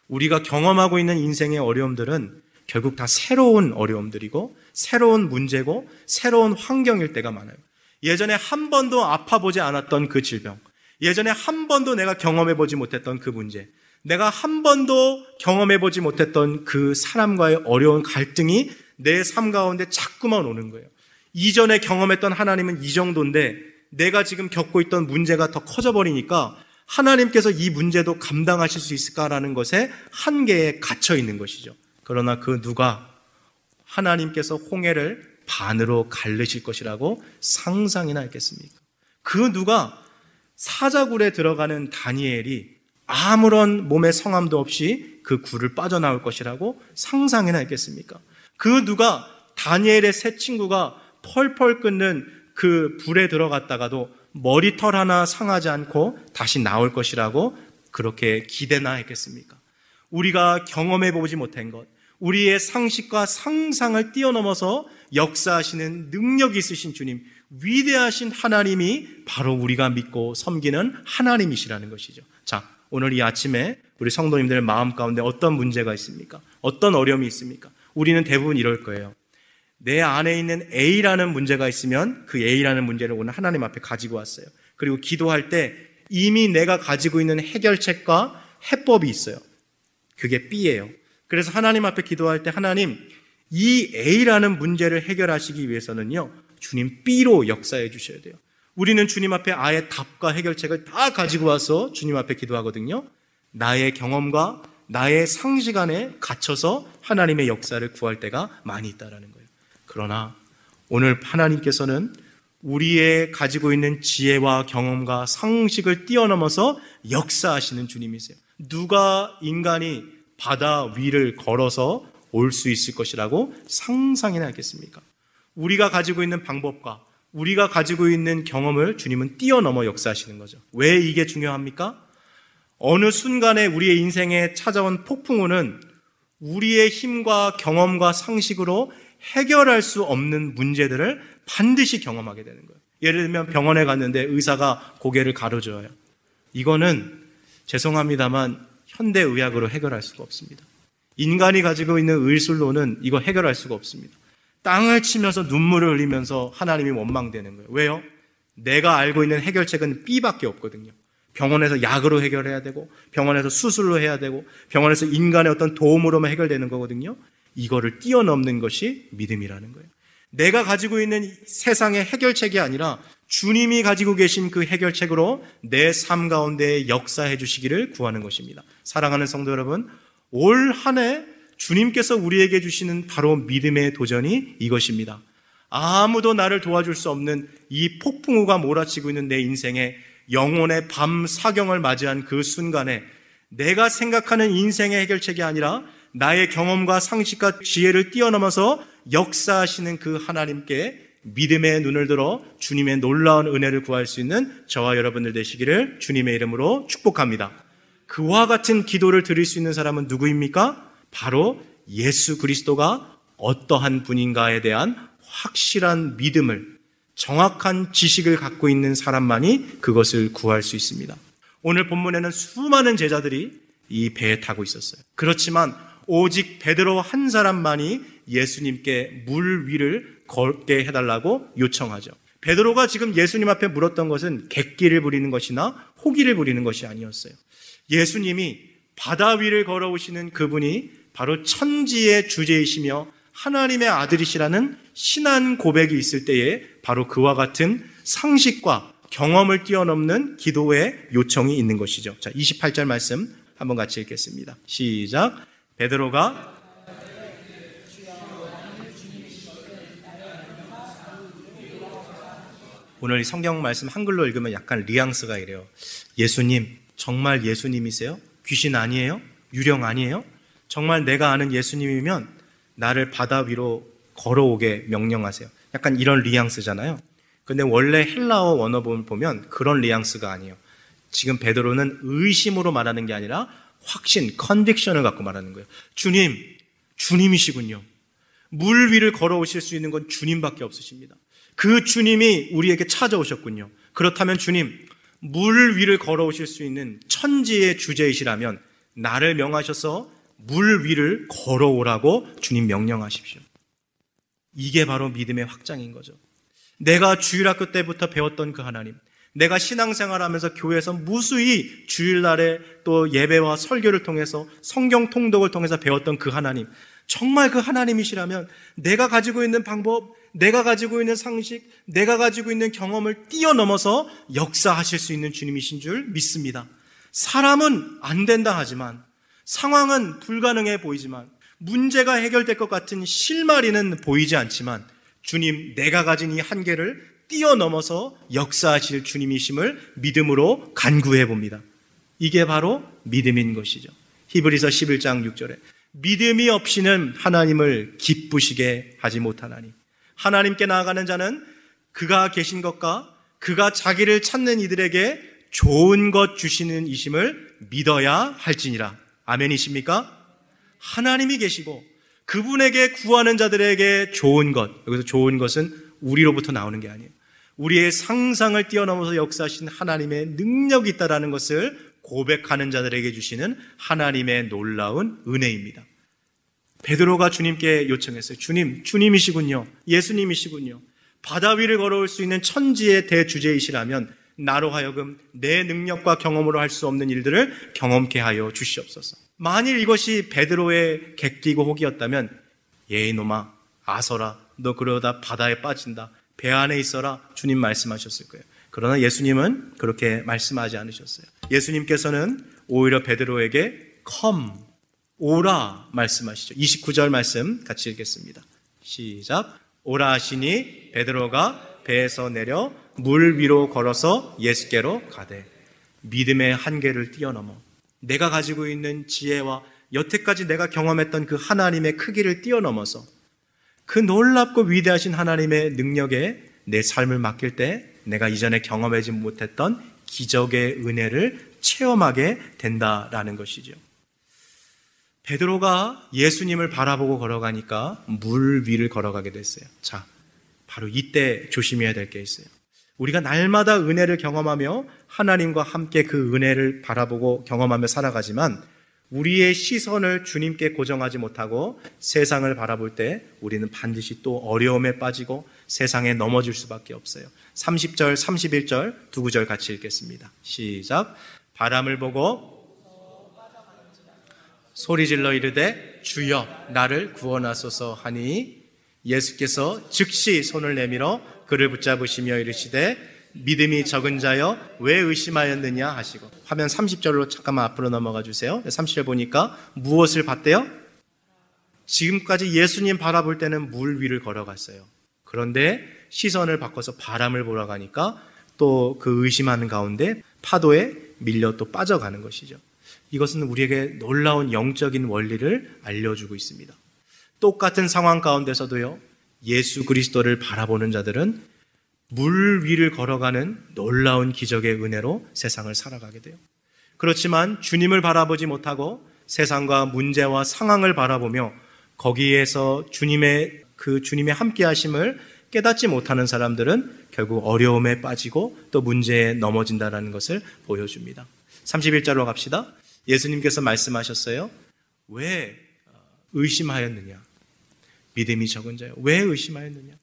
우리가 경험하고 있는 인생의 어려움들은 결국 다 새로운 어려움들이고 새로운 문제고 새로운 환경일 때가 많아요. 예전에 한 번도 아파 보지 않았던 그 질병, 예전에 한 번도 내가 경험해 보지 못했던 그 문제, 내가 한 번도 경험해 보지 못했던 그 사람과의 어려운 갈등이 내 삶 가운데 자꾸만 오는 거예요. 이전에 경험했던 하나님은 이 정도인데 내가 지금 겪고 있던 문제가 더 커져버리니까 하나님께서 이 문제도 감당하실 수 있을까라는 것에 한계에 갇혀 있는 것이죠. 그러나 그 누가 하나님께서 홍해를 반으로 갈르실 것이라고 상상이나 했겠습니까? 그 누가 사자굴에 들어가는 다니엘이 아무런 몸의 성함도 없이 그 굴을 빠져나올 것이라고 상상이나 했겠습니까? 그 누가 다니엘의 새 친구가 펄펄 끓는 그 불에 들어갔다가도 머리털 하나 상하지 않고 다시 나올 것이라고 그렇게 기대나 했겠습니까? 우리가 경험해 보지 못한 것, 우리의 상식과 상상을 뛰어넘어서 역사하시는 능력이 있으신 주님, 위대하신 하나님이 바로 우리가 믿고 섬기는 하나님이시라는 것이죠. 자, 오늘 이 아침에 우리 성도님들 마음 가운데 어떤 문제가 있습니까? 어떤 어려움이 있습니까? 우리는 대부분 이럴 거예요. 내 안에 있는 A라는 문제가 있으면 그 A라는 문제를 오늘 하나님 앞에 가지고 왔어요. 그리고 기도할 때 이미 내가 가지고 있는 해결책과 해법이 있어요. 그게 B예요. 그래서 하나님 앞에 기도할 때 하나님 이 A라는 문제를 해결하시기 위해서는요. 주님 B로 역사해 주셔야 돼요. 우리는 주님 앞에 아예 답과 해결책을 다 가지고 와서 주님 앞에 기도하거든요. 나의 경험과 나의 상식 안에 갇혀서 하나님의 역사를 구할 때가 많이 있다라는 거예요. 그러나 오늘 하나님께서는 우리의 가지고 있는 지혜와 경험과 상식을 뛰어넘어서 역사하시는 주님이세요. 누가 인간이 바다 위를 걸어서 올 수 있을 것이라고 상상이나 하겠습니까? 우리가 가지고 있는 방법과 우리가 가지고 있는 경험을 주님은 뛰어넘어 역사하시는 거죠. 왜 이게 중요합니까? 어느 순간에 우리의 인생에 찾아온 폭풍우는 우리의 힘과 경험과 상식으로 해결할 수 없는 문제들을 반드시 경험하게 되는 거예요. 예를 들면 병원에 갔는데 의사가 고개를 가로줘요. 이거는 죄송합니다만 현대의학으로 해결할 수가 없습니다. 인간이 가지고 있는 의술로는 이거 해결할 수가 없습니다. 땅을 치면서 눈물을 흘리면서 하나님이 원망되는 거예요. 왜요? 내가 알고 있는 해결책은 B밖에 없거든요. 병원에서 약으로 해결해야 되고, 병원에서 수술로 해야 되고, 병원에서 인간의 어떤 도움으로만 해결되는 거거든요. 이거를 뛰어넘는 것이 믿음이라는 거예요. 내가 가지고 있는 세상의 해결책이 아니라 주님이 가지고 계신 그 해결책으로 내 삶 가운데 역사해 주시기를 구하는 것입니다. 사랑하는 성도 여러분, 올 한 해 주님께서 우리에게 주시는 바로 믿음의 도전이 이것입니다. 아무도 나를 도와줄 수 없는 이 폭풍우가 몰아치고 있는 내 인생에 영혼의 밤 사경을 맞이한 그 순간에 내가 생각하는 인생의 해결책이 아니라 나의 경험과 상식과 지혜를 뛰어넘어서 역사하시는 그 하나님께 믿음의 눈을 들어 주님의 놀라운 은혜를 구할 수 있는 저와 여러분들 되시기를 주님의 이름으로 축복합니다. 그와 같은 기도를 드릴 수 있는 사람은 누구입니까? 바로 예수 그리스도가 어떠한 분인가에 대한 확실한 믿음을 정확한 지식을 갖고 있는 사람만이 그것을 구할 수 있습니다. 오늘 본문에는 수많은 제자들이 이 배에 타고 있었어요. 그렇지만 오직 베드로 한 사람만이 예수님께 물 위를 걷게 해달라고 요청하죠. 베드로가 지금 예수님 앞에 물었던 것은 객기를 부리는 것이나 호기를 부리는 것이 아니었어요. 예수님이 바다 위를 걸어오시는 그분이 바로 천지의 주제이시며 하나님의 아들이시라는 신한 고백이 있을 때에 바로 그와 같은 상식과 경험을 뛰어넘는 기도의 요청이 있는 것이죠. 자, 28절 말씀 한번 같이 읽겠습니다. 시작. 베드로가 오늘 성경 말씀 한글로 읽으면 약간 뉘앙스가 이래요. 예수님, 정말 예수님이세요? 귀신 아니에요? 유령 아니에요? 정말 내가 아는 예수님이면 나를 바다 위로 걸어오게 명령하세요. 약간 이런 뉘앙스잖아요. 근데 원래 헬라어 원어본 보면 그런 뉘앙스가 아니에요. 지금 베드로는 의심으로 말하는 게 아니라 확신, conviction을 갖고 말하는 거예요. 주님, 주님이시군요. 물 위를 걸어오실 수 있는 건 주님밖에 없으십니다. 그 주님이 우리에게 찾아오셨군요. 그렇다면 주님, 물 위를 걸어오실 수 있는 천지의 주제이시라면 나를 명하셔서 물 위를 걸어오라고 주님 명령하십시오. 이게 바로 믿음의 확장인 거죠. 내가 주일학교 때부터 배웠던 그 하나님, 내가 신앙생활 하면서 교회에서 무수히 주일날에 또 예배와 설교를 통해서 성경 통독을 통해서 배웠던 그 하나님, 정말 그 하나님이시라면 내가 가지고 있는 방법, 내가 가지고 있는 상식, 내가 가지고 있는 경험을 뛰어넘어서 역사하실 수 있는 주님이신 줄 믿습니다. 사람은 안 된다 하지만 상황은 불가능해 보이지만 문제가 해결될 것 같은 실마리는 보이지 않지만 주님, 내가 가진 이 한계를 뛰어넘어서 역사하실 주님이심을 믿음으로 간구해 봅니다. 이게 바로 믿음인 것이죠. 히브리서 11장 6절에 믿음이 없이는 하나님을 기쁘시게 하지 못하나니 하나님께 나아가는 자는 그가 계신 것과 그가 자기를 찾는 이들에게 좋은 것 주시는 이심을 믿어야 할지니라. 아멘이십니까? 하나님이 계시고 그분에게 구하는 자들에게 좋은 것, 여기서 좋은 것은 우리로부터 나오는 게 아니에요. 우리의 상상을 뛰어넘어서 역사하신 하나님의 능력이 있다라는 것을 고백하는 자들에게 주시는 하나님의 놀라운 은혜입니다. 베드로가 주님께 요청했어요. 주님, 주님이시군요. 예수님이시군요. 바다 위를 걸어올 수 있는 천지의 대주제이시라면 나로 하여금 내 능력과 경험으로 할 수 없는 일들을 경험케 하여 주시옵소서. 만일 이것이 베드로의 객기고 혹이었다면 예 이 놈아 아서라 너 그러다 바다에 빠진다 배 안에 있어라 주님 말씀하셨을 거예요. 그러나 예수님은 그렇게 말씀하지 않으셨어요. 예수님께서는 오히려 베드로에게 come 오라 말씀하시죠. 29절 말씀 같이 읽겠습니다. 시작. 오라 하시니 베드로가 배에서 내려 물 위로 걸어서 예수께로 가되 믿음의 한계를 뛰어넘어 내가 가지고 있는 지혜와 여태까지 내가 경험했던 그 하나님의 크기를 뛰어넘어서 그 놀랍고 위대하신 하나님의 능력에 내 삶을 맡길 때 내가 이전에 경험하지 못했던 기적의 은혜를 체험하게 된다라는 것이죠. 베드로가 예수님을 바라보고 걸어가니까 물 위를 걸어가게 됐어요. 자, 바로 이때 조심해야 될 게 있어요. 우리가 날마다 은혜를 경험하며 하나님과 함께 그 은혜를 바라보고 경험하며 살아가지만 우리의 시선을 주님께 고정하지 못하고 세상을 바라볼 때 우리는 반드시 또 어려움에 빠지고 세상에 넘어질 수밖에 없어요. 30절, 31절 두 구절 같이 읽겠습니다. 시작. 바람을 보고 소리 질러 이르되 주여 나를 구원하소서 하니 예수께서 즉시 손을 내밀어 그를 붙잡으시며 이르시되 믿음이 적은 자여 왜 의심하였느냐 하시고 화면 30절로 잠깐만 앞으로 넘어가 주세요. 30절 보니까 무엇을 봤대요? 지금까지 예수님 바라볼 때는 물 위를 걸어갔어요. 그런데 시선을 바꿔서 바람을 보러 가니까 또 그 의심하는 가운데 파도에 밀려 또 빠져가는 것이죠. 이것은 우리에게 놀라운 영적인 원리를 알려주고 있습니다. 똑같은 상황 가운데서도요, 예수 그리스도를 바라보는 자들은 물 위를 걸어가는 놀라운 기적의 은혜로 세상을 살아가게 돼요. 그렇지만 주님을 바라보지 못하고 세상과 문제와 상황을 바라보며 거기에서 주님의 그 주님의 함께 하심을 깨닫지 못하는 사람들은 결국 어려움에 빠지고 또 문제에 넘어진다는 것을 보여줍니다. 31절로 갑시다. 예수님께서 말씀하셨어요. 왜 의심하였느냐? 믿음이 적은 자요. 왜 의심하였느냐?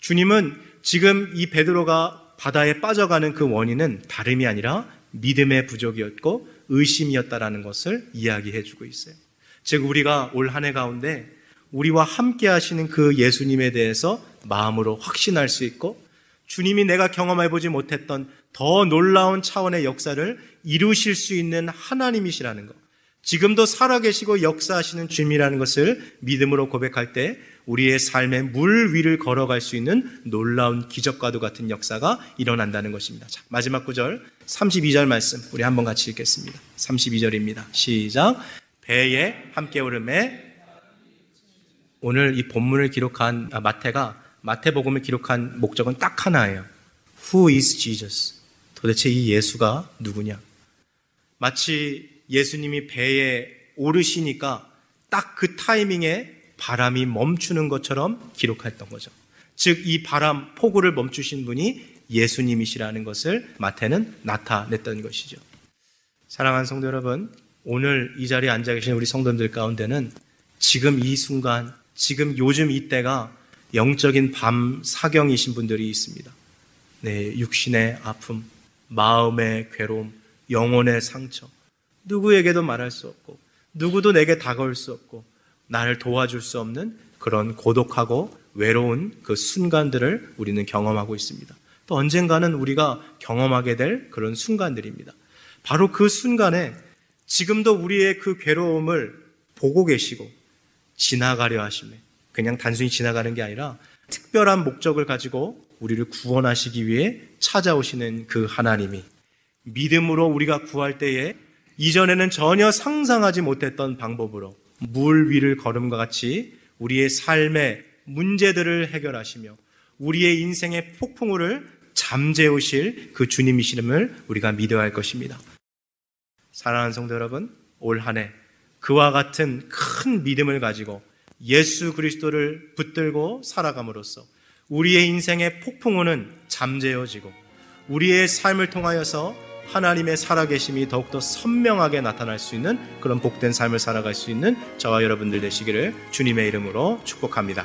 주님은 지금 이 베드로가 바다에 빠져가는 그 원인은 다름이 아니라 믿음의 부족이었고 의심이었다라는 것을 이야기해 주고 있어요. 즉 우리가 올 한 해 가운데 우리와 함께 하시는 그 예수님에 대해서 마음으로 확신할 수 있고 주님이 내가 경험해 보지 못했던 더 놀라운 차원의 역사를 이루실 수 있는 하나님이시라는 것. 지금도 살아계시고 역사하시는 주님이라는 것을 믿음으로 고백할 때 우리의 삶의 물 위를 걸어갈 수 있는 놀라운 기적과도 같은 역사가 일어난다는 것입니다. 자, 마지막 구절 32절 말씀 우리 한번 같이 읽겠습니다. 32절입니다. 시작. 배에 함께 오름에 오늘 이 본문을 기록한 아, 마태가 마태복음을 기록한 목적은 딱 하나예요. Who is Jesus? 도대체 이 예수가 누구냐? 마치 예수님이 배에 오르시니까 딱 그 타이밍에 바람이 멈추는 것처럼 기록했던 거죠. 즉, 이 바람, 폭우를 멈추신 분이 예수님이시라는 것을 마태는 나타냈던 것이죠. 사랑하는 성도 여러분, 오늘 이 자리에 앉아 계신 우리 성도들 가운데는 지금 이 순간, 지금 요즘 이때가 영적인 밤 사경이신 분들이 있습니다. 네, 육신의 아픔, 마음의 괴로움, 영혼의 상처, 누구에게도 말할 수 없고, 누구도 내게 다가올 수 없고, 나를 도와줄 수 없는 그런 고독하고 외로운 그 순간들을 우리는 경험하고 있습니다. 또 언젠가는 우리가 경험하게 될 그런 순간들입니다. 바로 그 순간에 지금도 우리의 그 괴로움을 보고 계시고 지나가려 하심에 그냥 단순히 지나가는 게 아니라 특별한 목적을 가지고 우리를 구원하시기 위해 찾아오시는 그 하나님이 믿음으로 우리가 구할 때에 이전에는 전혀 상상하지 못했던 방법으로 물 위를 걸음과 같이 우리의 삶의 문제들을 해결하시며 우리의 인생의 폭풍우를 잠재우실 그 주님이시름을 우리가 믿어야 할 것입니다. 사랑하는 성도 여러분, 올 한 해 그와 같은 큰 믿음을 가지고 예수 그리스도를 붙들고 살아감으로써 우리의 인생의 폭풍우는 잠재워지고 우리의 삶을 통하여서 하나님의 살아계심이 더욱더 선명하게 나타날 수 있는 그런 복된 삶을 살아갈 수 있는 저와 여러분들 되시기를 주님의 이름으로 축복합니다.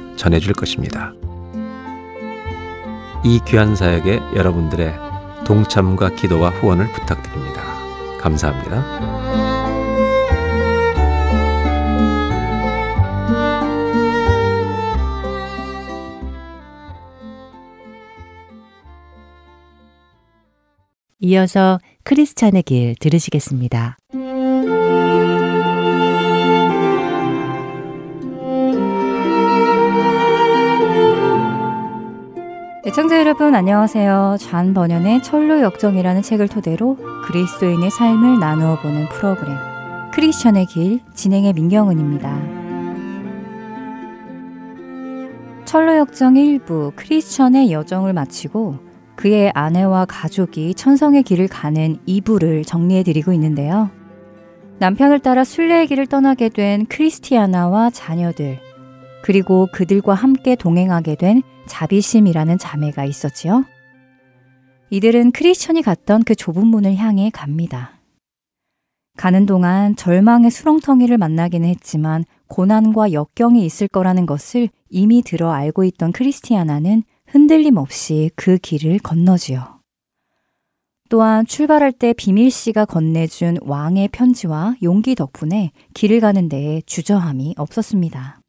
전해줄 것입니다. 이 귀한 사역에 여러분들의 동참과 기도와 후원을 부탁드립니다. 감사합니다. 이어서 크리스찬의 길 들으시겠습니다. 애청자 여러분 안녕하세요. 잔 번연의 철로 역정이라는 책을 토대로 그리스도인의 삶을 나누어 보는 프로그램 크리스천의 길 진행의 민경은입니다. 철로 역정 1부 크리스천의 여정을 마치고 그의 아내와 가족이 천성의 길을 가는 2부를 정리해 드리고 있는데요. 남편을 따라 순례의 길을 떠나게 된 크리스티아나와 자녀들 그리고 그들과 함께 동행하게 된 자비심이라는 자매가 있었지요. 이들은 크리스천이 갔던 그 좁은 문을 향해 갑니다. 가는 동안 절망의 수렁텅이를 만나기는 했지만 고난과 역경이 있을 거라는 것을 이미 들어 알고 있던 크리스티아나는 흔들림 없이 그 길을 건너지요. 또한 출발할 때 비밀 씨가 건네준 왕의 편지와 용기 덕분에 길을 가는 데에 주저함이 없었습니다.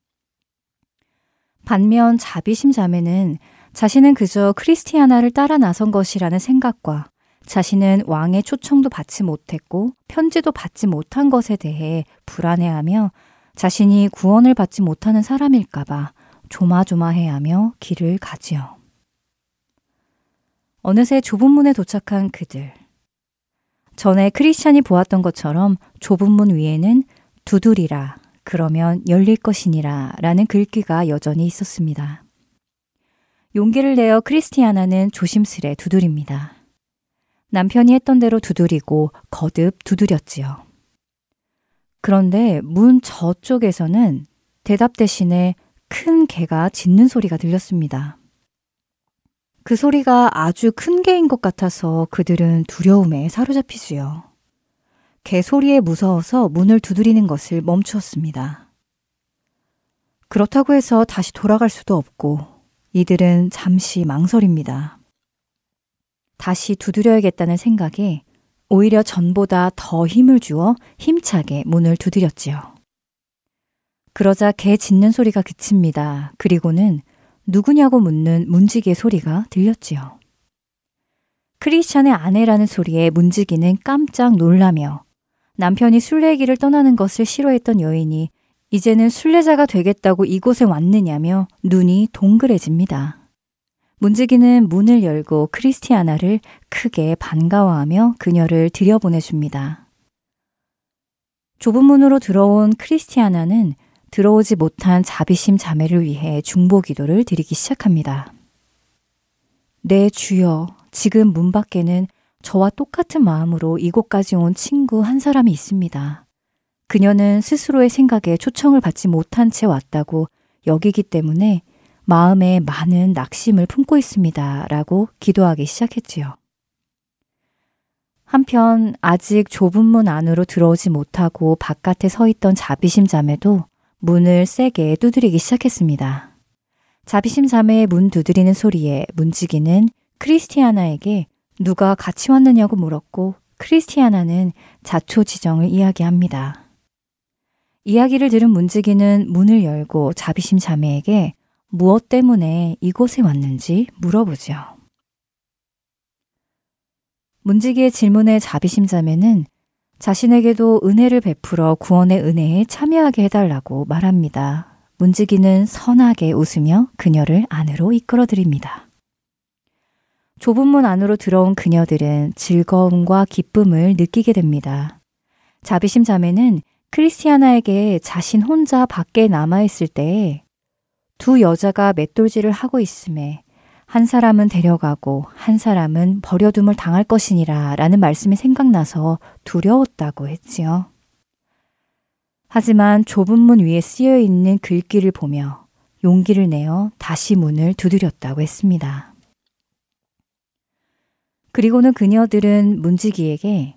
반면 자비심 자매는 자신은 그저 크리스티아나를 따라 나선 것이라는 생각과 자신은 왕의 초청도 받지 못했고 편지도 받지 못한 것에 대해 불안해하며 자신이 구원을 받지 못하는 사람일까봐 조마조마해하며 길을 가지요. 어느새 좁은 문에 도착한 그들. 전에 크리스찬이 보았던 것처럼 좁은 문 위에는 두드리라 그러면 열릴 것이니라 라는 글귀가 여전히 있었습니다. 용기를 내어 크리스티아나는 조심스레 두드립니다. 남편이 했던 대로 두드리고 거듭 두드렸지요. 그런데 문 저쪽에서는 대답 대신에 큰 개가 짖는 소리가 들렸습니다. 그 소리가 아주 큰 개인 것 같아서 그들은 두려움에 사로잡히지요. 개소리에 무서워서 문을 두드리는 것을 멈추었습니다. 그렇다고 해서 다시 돌아갈 수도 없고 이들은 잠시 망설입니다. 다시 두드려야겠다는 생각에 오히려 전보다 더 힘을 주어 힘차게 문을 두드렸지요. 그러자 개 짖는 소리가 그칩니다. 그리고는 누구냐고 묻는 문지기의 소리가 들렸지요. 크리스찬의 아내라는 소리에 문지기는 깜짝 놀라며 남편이 순례길을 떠나는 것을 싫어했던 여인이 이제는 순례자가 되겠다고 이곳에 왔느냐며 눈이 동그래집니다. 문지기는 문을 열고 크리스티아나를 크게 반가워하며 그녀를 들여보내줍니다. 좁은 문으로 들어온 크리스티아나는 들어오지 못한 자비심 자매를 위해 중보 기도를 드리기 시작합니다. 내 네, 주여, 지금 문 밖에는 저와 똑같은 마음으로 이곳까지 온 친구 한 사람이 있습니다. 그녀는 스스로의 생각에 초청을 받지 못한 채 왔다고 여기기 때문에 마음에 많은 낙심을 품고 있습니다. 라고 기도하기 시작했지요. 한편 아직 좁은 문 안으로 들어오지 못하고 바깥에 서 있던 자비심 자매도 문을 세게 두드리기 시작했습니다. 자비심 자매의 문 두드리는 소리에 문지기는 크리스티아나에게 누가 같이 왔느냐고 물었고 크리스티아나는 자초지정을 이야기합니다. 이야기를 들은 문지기는 문을 열고 자비심 자매에게 무엇 때문에 이곳에 왔는지 물어보죠. 문지기의 질문에 자비심 자매는 자신에게도 은혜를 베풀어 구원의 은혜에 참여하게 해달라고 말합니다. 문지기는 선하게 웃으며 그녀를 안으로 이끌어 드립니다. 좁은 문 안으로 들어온 그녀들은 즐거움과 기쁨을 느끼게 됩니다. 자비심 자매는 크리스티아나에게 자신 혼자 밖에 남아있을 때에 두 여자가 맷돌질을 하고 있음에 한 사람은 데려가고 한 사람은 버려둠을 당할 것이니라 라는 말씀이 생각나서 두려웠다고 했지요. 하지만 좁은 문 위에 쓰여 있는 글귀를 보며 용기를 내어 다시 문을 두드렸다고 했습니다. 그리고는 그녀들은 문지기에게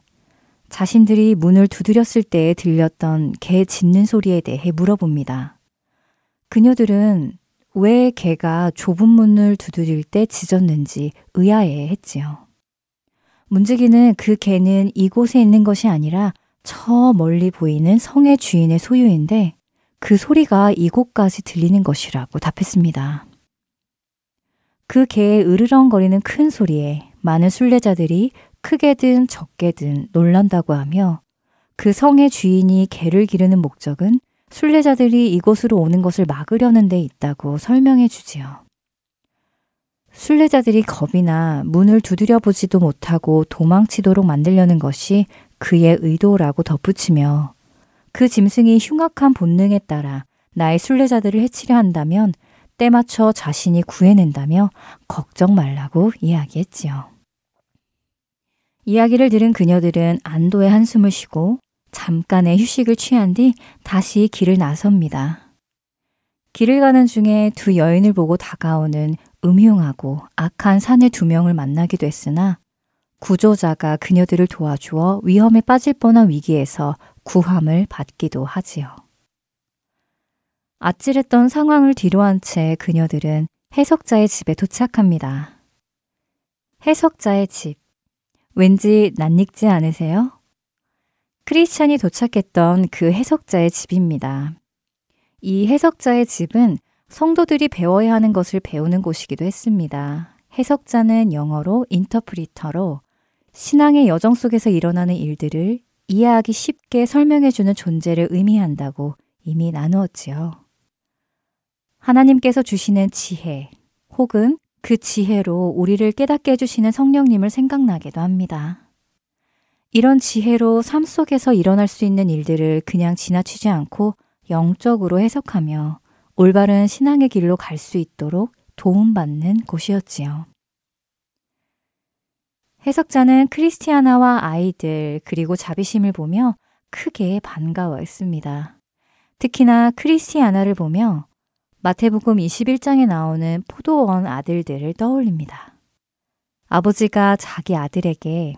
자신들이 문을 두드렸을 때 들렸던 개 짖는 소리에 대해 물어봅니다. 그녀들은 왜 개가 좁은 문을 두드릴 때 짖었는지 의아해 했지요. 문지기는 그 개는 이곳에 있는 것이 아니라 저 멀리 보이는 성의 주인의 소유인데 그 소리가 이곳까지 들리는 것이라고 답했습니다. 그 개의 으르렁거리는 큰 소리에 많은 순례자들이 크게든 적게든 놀란다고 하며 그 성의 주인이 개를 기르는 목적은 순례자들이 이곳으로 오는 것을 막으려는 데 있다고 설명해 주지요. 순례자들이 겁이나 문을 두드려 보지도 못하고 도망치도록 만들려는 것이 그의 의도라고 덧붙이며 그 짐승이 흉악한 본능에 따라 나의 순례자들을 해치려 한다면 때맞춰 자신이 구해낸다며 걱정 말라고 이야기했지요. 이야기를 들은 그녀들은 안도의 한숨을 쉬고 잠깐의 휴식을 취한 뒤 다시 길을 나섭니다. 길을 가는 중에 두 여인을 보고 다가오는 음흉하고 악한 사내 두 명을 만나기도 했으나 구조자가 그녀들을 도와주어 위험에 빠질 뻔한 위기에서 구함을 받기도 하지요. 아찔했던 상황을 뒤로한 채 그녀들은 해석자의 집에 도착합니다. 해석자의 집. 왠지 낯익지 않으세요? 크리스찬이 도착했던 그 해석자의 집입니다. 이 해석자의 집은 성도들이 배워야 하는 것을 배우는 곳이기도 했습니다. 해석자는 영어로 인터프리터로 신앙의 여정 속에서 일어나는 일들을 이해하기 쉽게 설명해주는 존재를 의미한다고 이미 나누었지요. 하나님께서 주시는 지혜 혹은 그 지혜로 우리를 깨닫게 해주시는 성령님을 생각나기도 합니다. 이런 지혜로 삶 속에서 일어날 수 있는 일들을 그냥 지나치지 않고 영적으로 해석하며 올바른 신앙의 길로 갈 수 있도록 도움받는 곳이었지요. 해석자는 크리스티아나와 아이들 그리고 자비심을 보며 크게 반가워했습니다. 특히나 크리스티아나를 보며 마태복음 21장에 나오는 포도원 아들들을 떠올립니다. 아버지가 자기 아들에게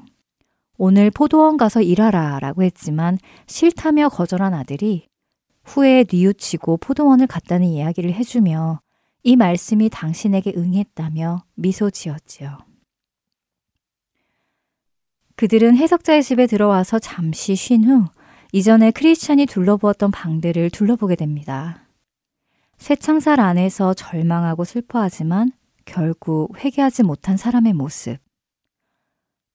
오늘 포도원 가서 일하라 라고 했지만 싫다며 거절한 아들이 후에 뉘우치고 포도원을 갔다는 이야기를 해주며 이 말씀이 당신에게 응했다며 미소 지었지요. 그들은 해석자의 집에 들어와서 잠시 쉰 후 이전에 크리스찬이 둘러보았던 방들을 둘러보게 됩니다. 쇠창살 안에서 절망하고 슬퍼하지만 결국 회개하지 못한 사람의 모습.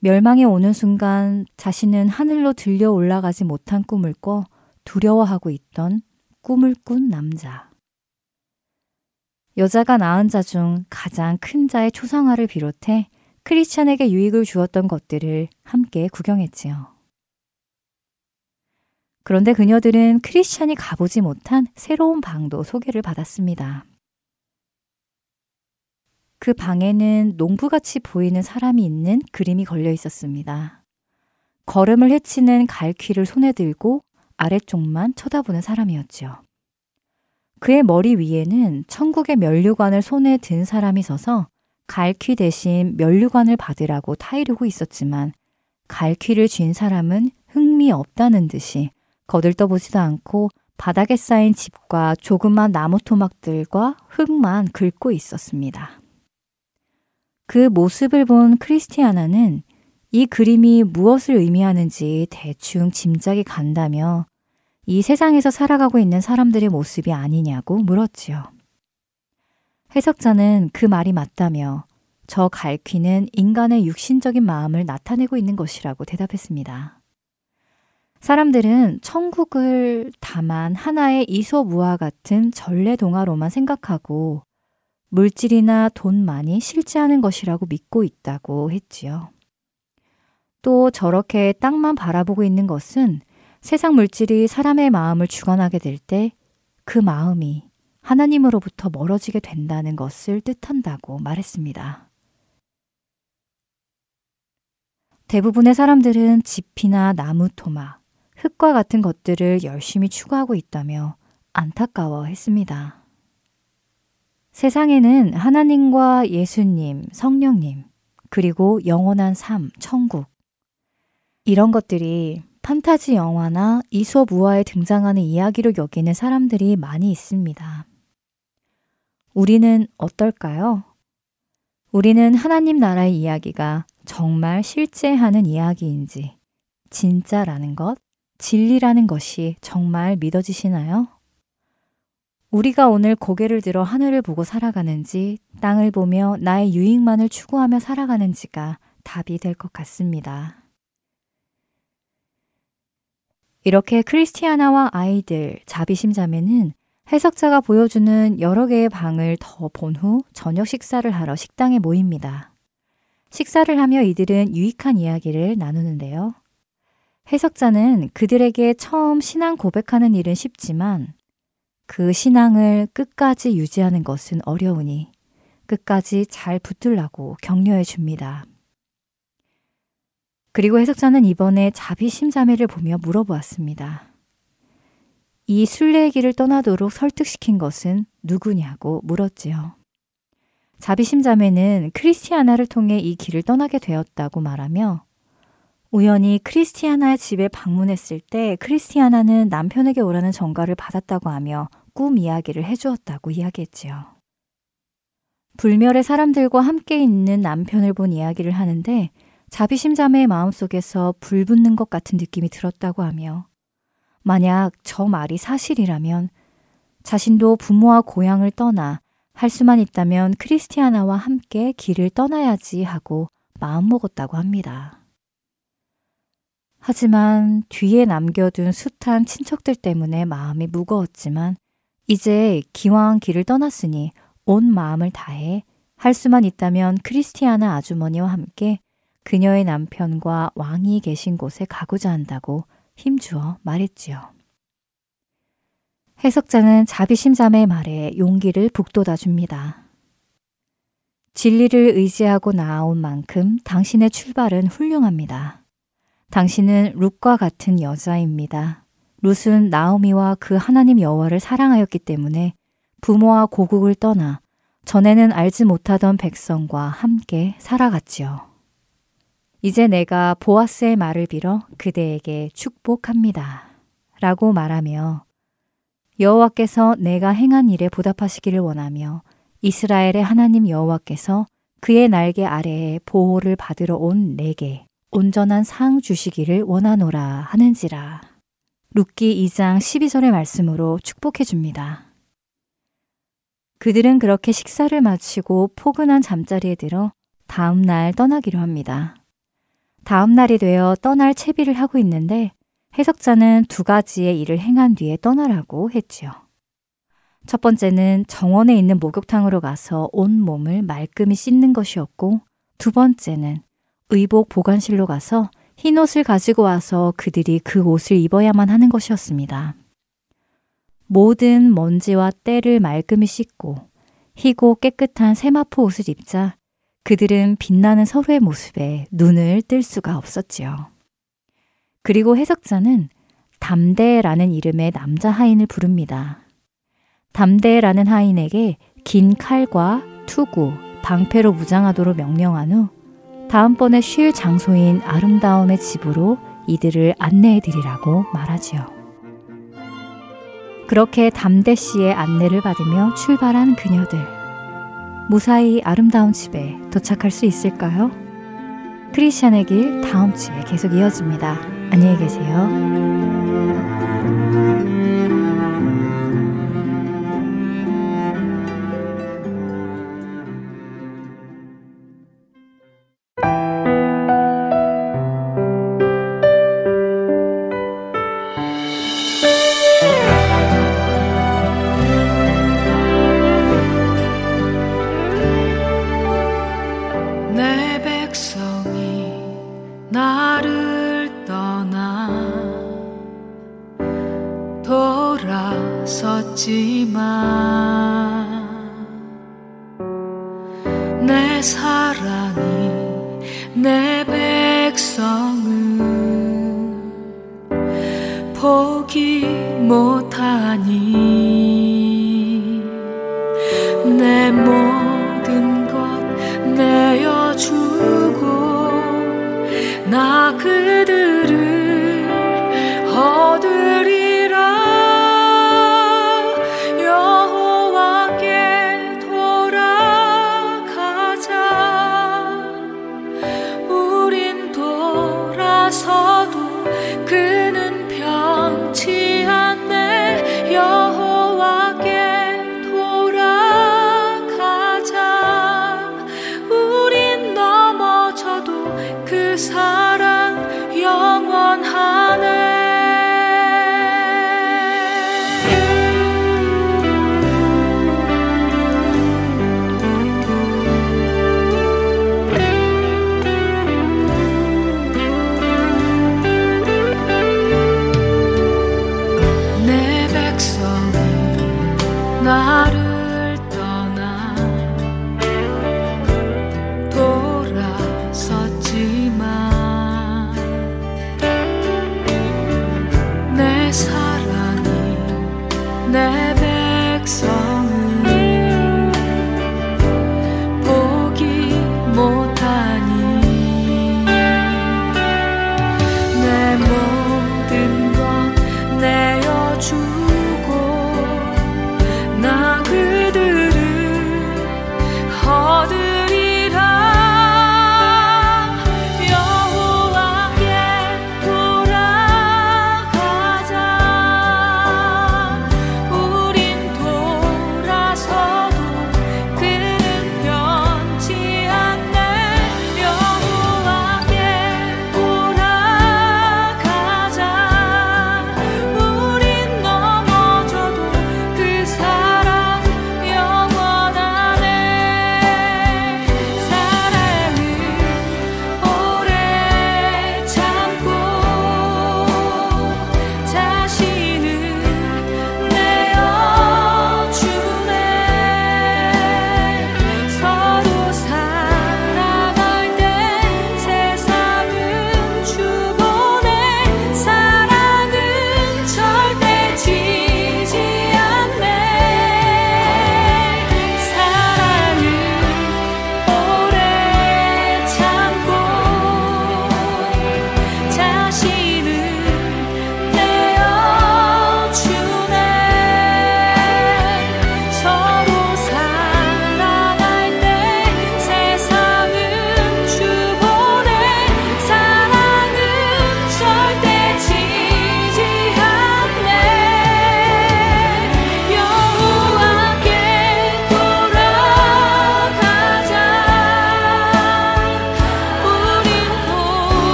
멸망이 오는 순간 자신은 하늘로 들려 올라가지 못한 꿈을 꿔 두려워하고 있던 꿈을 꾼 남자. 여자가 낳은 자 중 가장 큰 자의 초상화를 비롯해 크리스찬에게 유익을 주었던 것들을 함께 구경했지요. 그런데 그녀들은 크리스찬이 가보지 못한 새로운 방도 소개를 받았습니다. 그 방에는 농부같이 보이는 사람이 있는 그림이 걸려 있었습니다. 걸음을 헤치는 갈퀴를 손에 들고 아래쪽만 쳐다보는 사람이었죠. 그의 머리 위에는 천국의 면류관을 손에 든 사람이 서서 갈퀴 대신 면류관을 받으라고 타이르고 있었지만 갈퀴를 쥔 사람은 흥미 없다는 듯이 거들떠보지도 않고 바닥에 쌓인 집과 조그만 나무 토막들과 흙만 긁고 있었습니다. 그 모습을 본 크리스티아나는 이 그림이 무엇을 의미하는지 대충 짐작이 간다며 이 세상에서 살아가고 있는 사람들의 모습이 아니냐고 물었지요. 해석자는 그 말이 맞다며 저 갈퀴는 인간의 육신적인 마음을 나타내고 있는 것이라고 대답했습니다. 사람들은 천국을 다만 하나의 이소무화 같은 전래 동화로만 생각하고 물질이나 돈만이 실제하는 것이라고 믿고 있다고 했지요. 또 저렇게 땅만 바라보고 있는 것은 세상 물질이 사람의 마음을 주관하게 될 때 그 마음이 하나님으로부터 멀어지게 된다는 것을 뜻한다고 말했습니다. 대부분의 사람들은 집이나 나무 토막, 흙과 같은 것들을 열심히 추구하고 있다며 안타까워 했습니다. 세상에는 하나님과 예수님, 성령님, 그리고 영원한 삶, 천국. 이런 것들이 판타지 영화나 이솝 우화에 등장하는 이야기로 여기는 사람들이 많이 있습니다. 우리는 어떨까요? 우리는 하나님 나라의 이야기가 정말 실제 하는 이야기인지, 진짜라는 것, 진리라는 것이 정말 믿어지시나요? 우리가 오늘 고개를 들어 하늘을 보고 살아가는지, 땅을 보며 나의 유익만을 추구하며 살아가는지가 답이 될 것 같습니다. 이렇게 크리스티아나와 아이들, 자비심 자매는 해석자가 보여주는 여러 개의 방을 더 본 후 저녁 식사를 하러 식당에 모입니다. 식사를 하며 이들은 유익한 이야기를 나누는데요. 해석자는 그들에게 처음 신앙 고백하는 일은 쉽지만 그 신앙을 끝까지 유지하는 것은 어려우니 끝까지 잘 붙들라고 격려해 줍니다. 그리고 해석자는 이번에 자비심자매를 보며 물어보았습니다. 이 순례의 길을 떠나도록 설득시킨 것은 누구냐고 물었지요. 자비심자매는 크리스티아나를 통해 이 길을 떠나게 되었다고 말하며 우연히 크리스티아나의 집에 방문했을 때 크리스티아나는 남편에게 오라는 전가를 받았다고 하며 꿈 이야기를 해주었다고 이야기했지요. 불멸의 사람들과 함께 있는 남편을 본 이야기를 하는데 자비심 자매의 마음속에서 불 붙는 것 같은 느낌이 들었다고 하며 만약 저 말이 사실이라면 자신도 부모와 고향을 떠나 할 수만 있다면 크리스티아나와 함께 길을 떠나야지 하고 마음먹었다고 합니다. 하지만 뒤에 남겨둔 숱한 친척들 때문에 마음이 무거웠지만 이제 기왕 길을 떠났으니 온 마음을 다해 할 수만 있다면 크리스티아나 아주머니와 함께 그녀의 남편과 왕이 계신 곳에 가고자 한다고 힘주어 말했지요. 해석자는 자비심자매의 말에 용기를 북돋아 줍니다. 진리를 의지하고 나아온 만큼 당신의 출발은 훌륭합니다. 당신은 룻과 같은 여자입니다. 룻은 나오미와 그 하나님 여호와를 사랑하였기 때문에 부모와 고국을 떠나 전에는 알지 못하던 백성과 함께 살아갔지요. 이제 내가 보아스의 말을 빌어 그대에게 축복합니다. 라고 말하며 여호와께서 내가 행한 일에 보답하시기를 원하며 이스라엘의 하나님 여호와께서 그의 날개 아래에 보호를 받으러 온 내게 온전한 상 주시기를 원하노라 하는지라. 룻기 2장 12절의 말씀으로 축복해 줍니다. 그들은 그렇게 식사를 마치고 포근한 잠자리에 들어 다음 날 떠나기로 합니다. 다음 날이 되어 떠날 채비를 하고 있는데 해석자는 두 가지의 일을 행한 뒤에 떠나라고 했지요. 첫 번째는 정원에 있는 목욕탕으로 가서 온 몸을 말끔히 씻는 것이었고, 두 번째는 의복 보관실로 가서 흰 옷을 가지고 와서 그들이 그 옷을 입어야만 하는 것이었습니다. 모든 먼지와 때를 말끔히 씻고 희고 깨끗한 세마포 옷을 입자 그들은 빛나는 서로의 모습에 눈을 뜰 수가 없었지요. 그리고 해석자는 담대라는 이름의 남자 하인을 부릅니다. 담대라는 하인에게 긴 칼과 투구, 방패로 무장하도록 명령한 후 다음번에 쉴 장소인 아름다움의 집으로 이들을 안내해 드리라고 말하지요. 그렇게 담대 씨의 안내를 받으며 출발한 그녀들. 무사히 아름다운 집에 도착할 수 있을까요? 크리스천의 길 다음 주에 계속 이어집니다. 안녕히 계세요. 내 사랑이 내 백성은 포기 못하니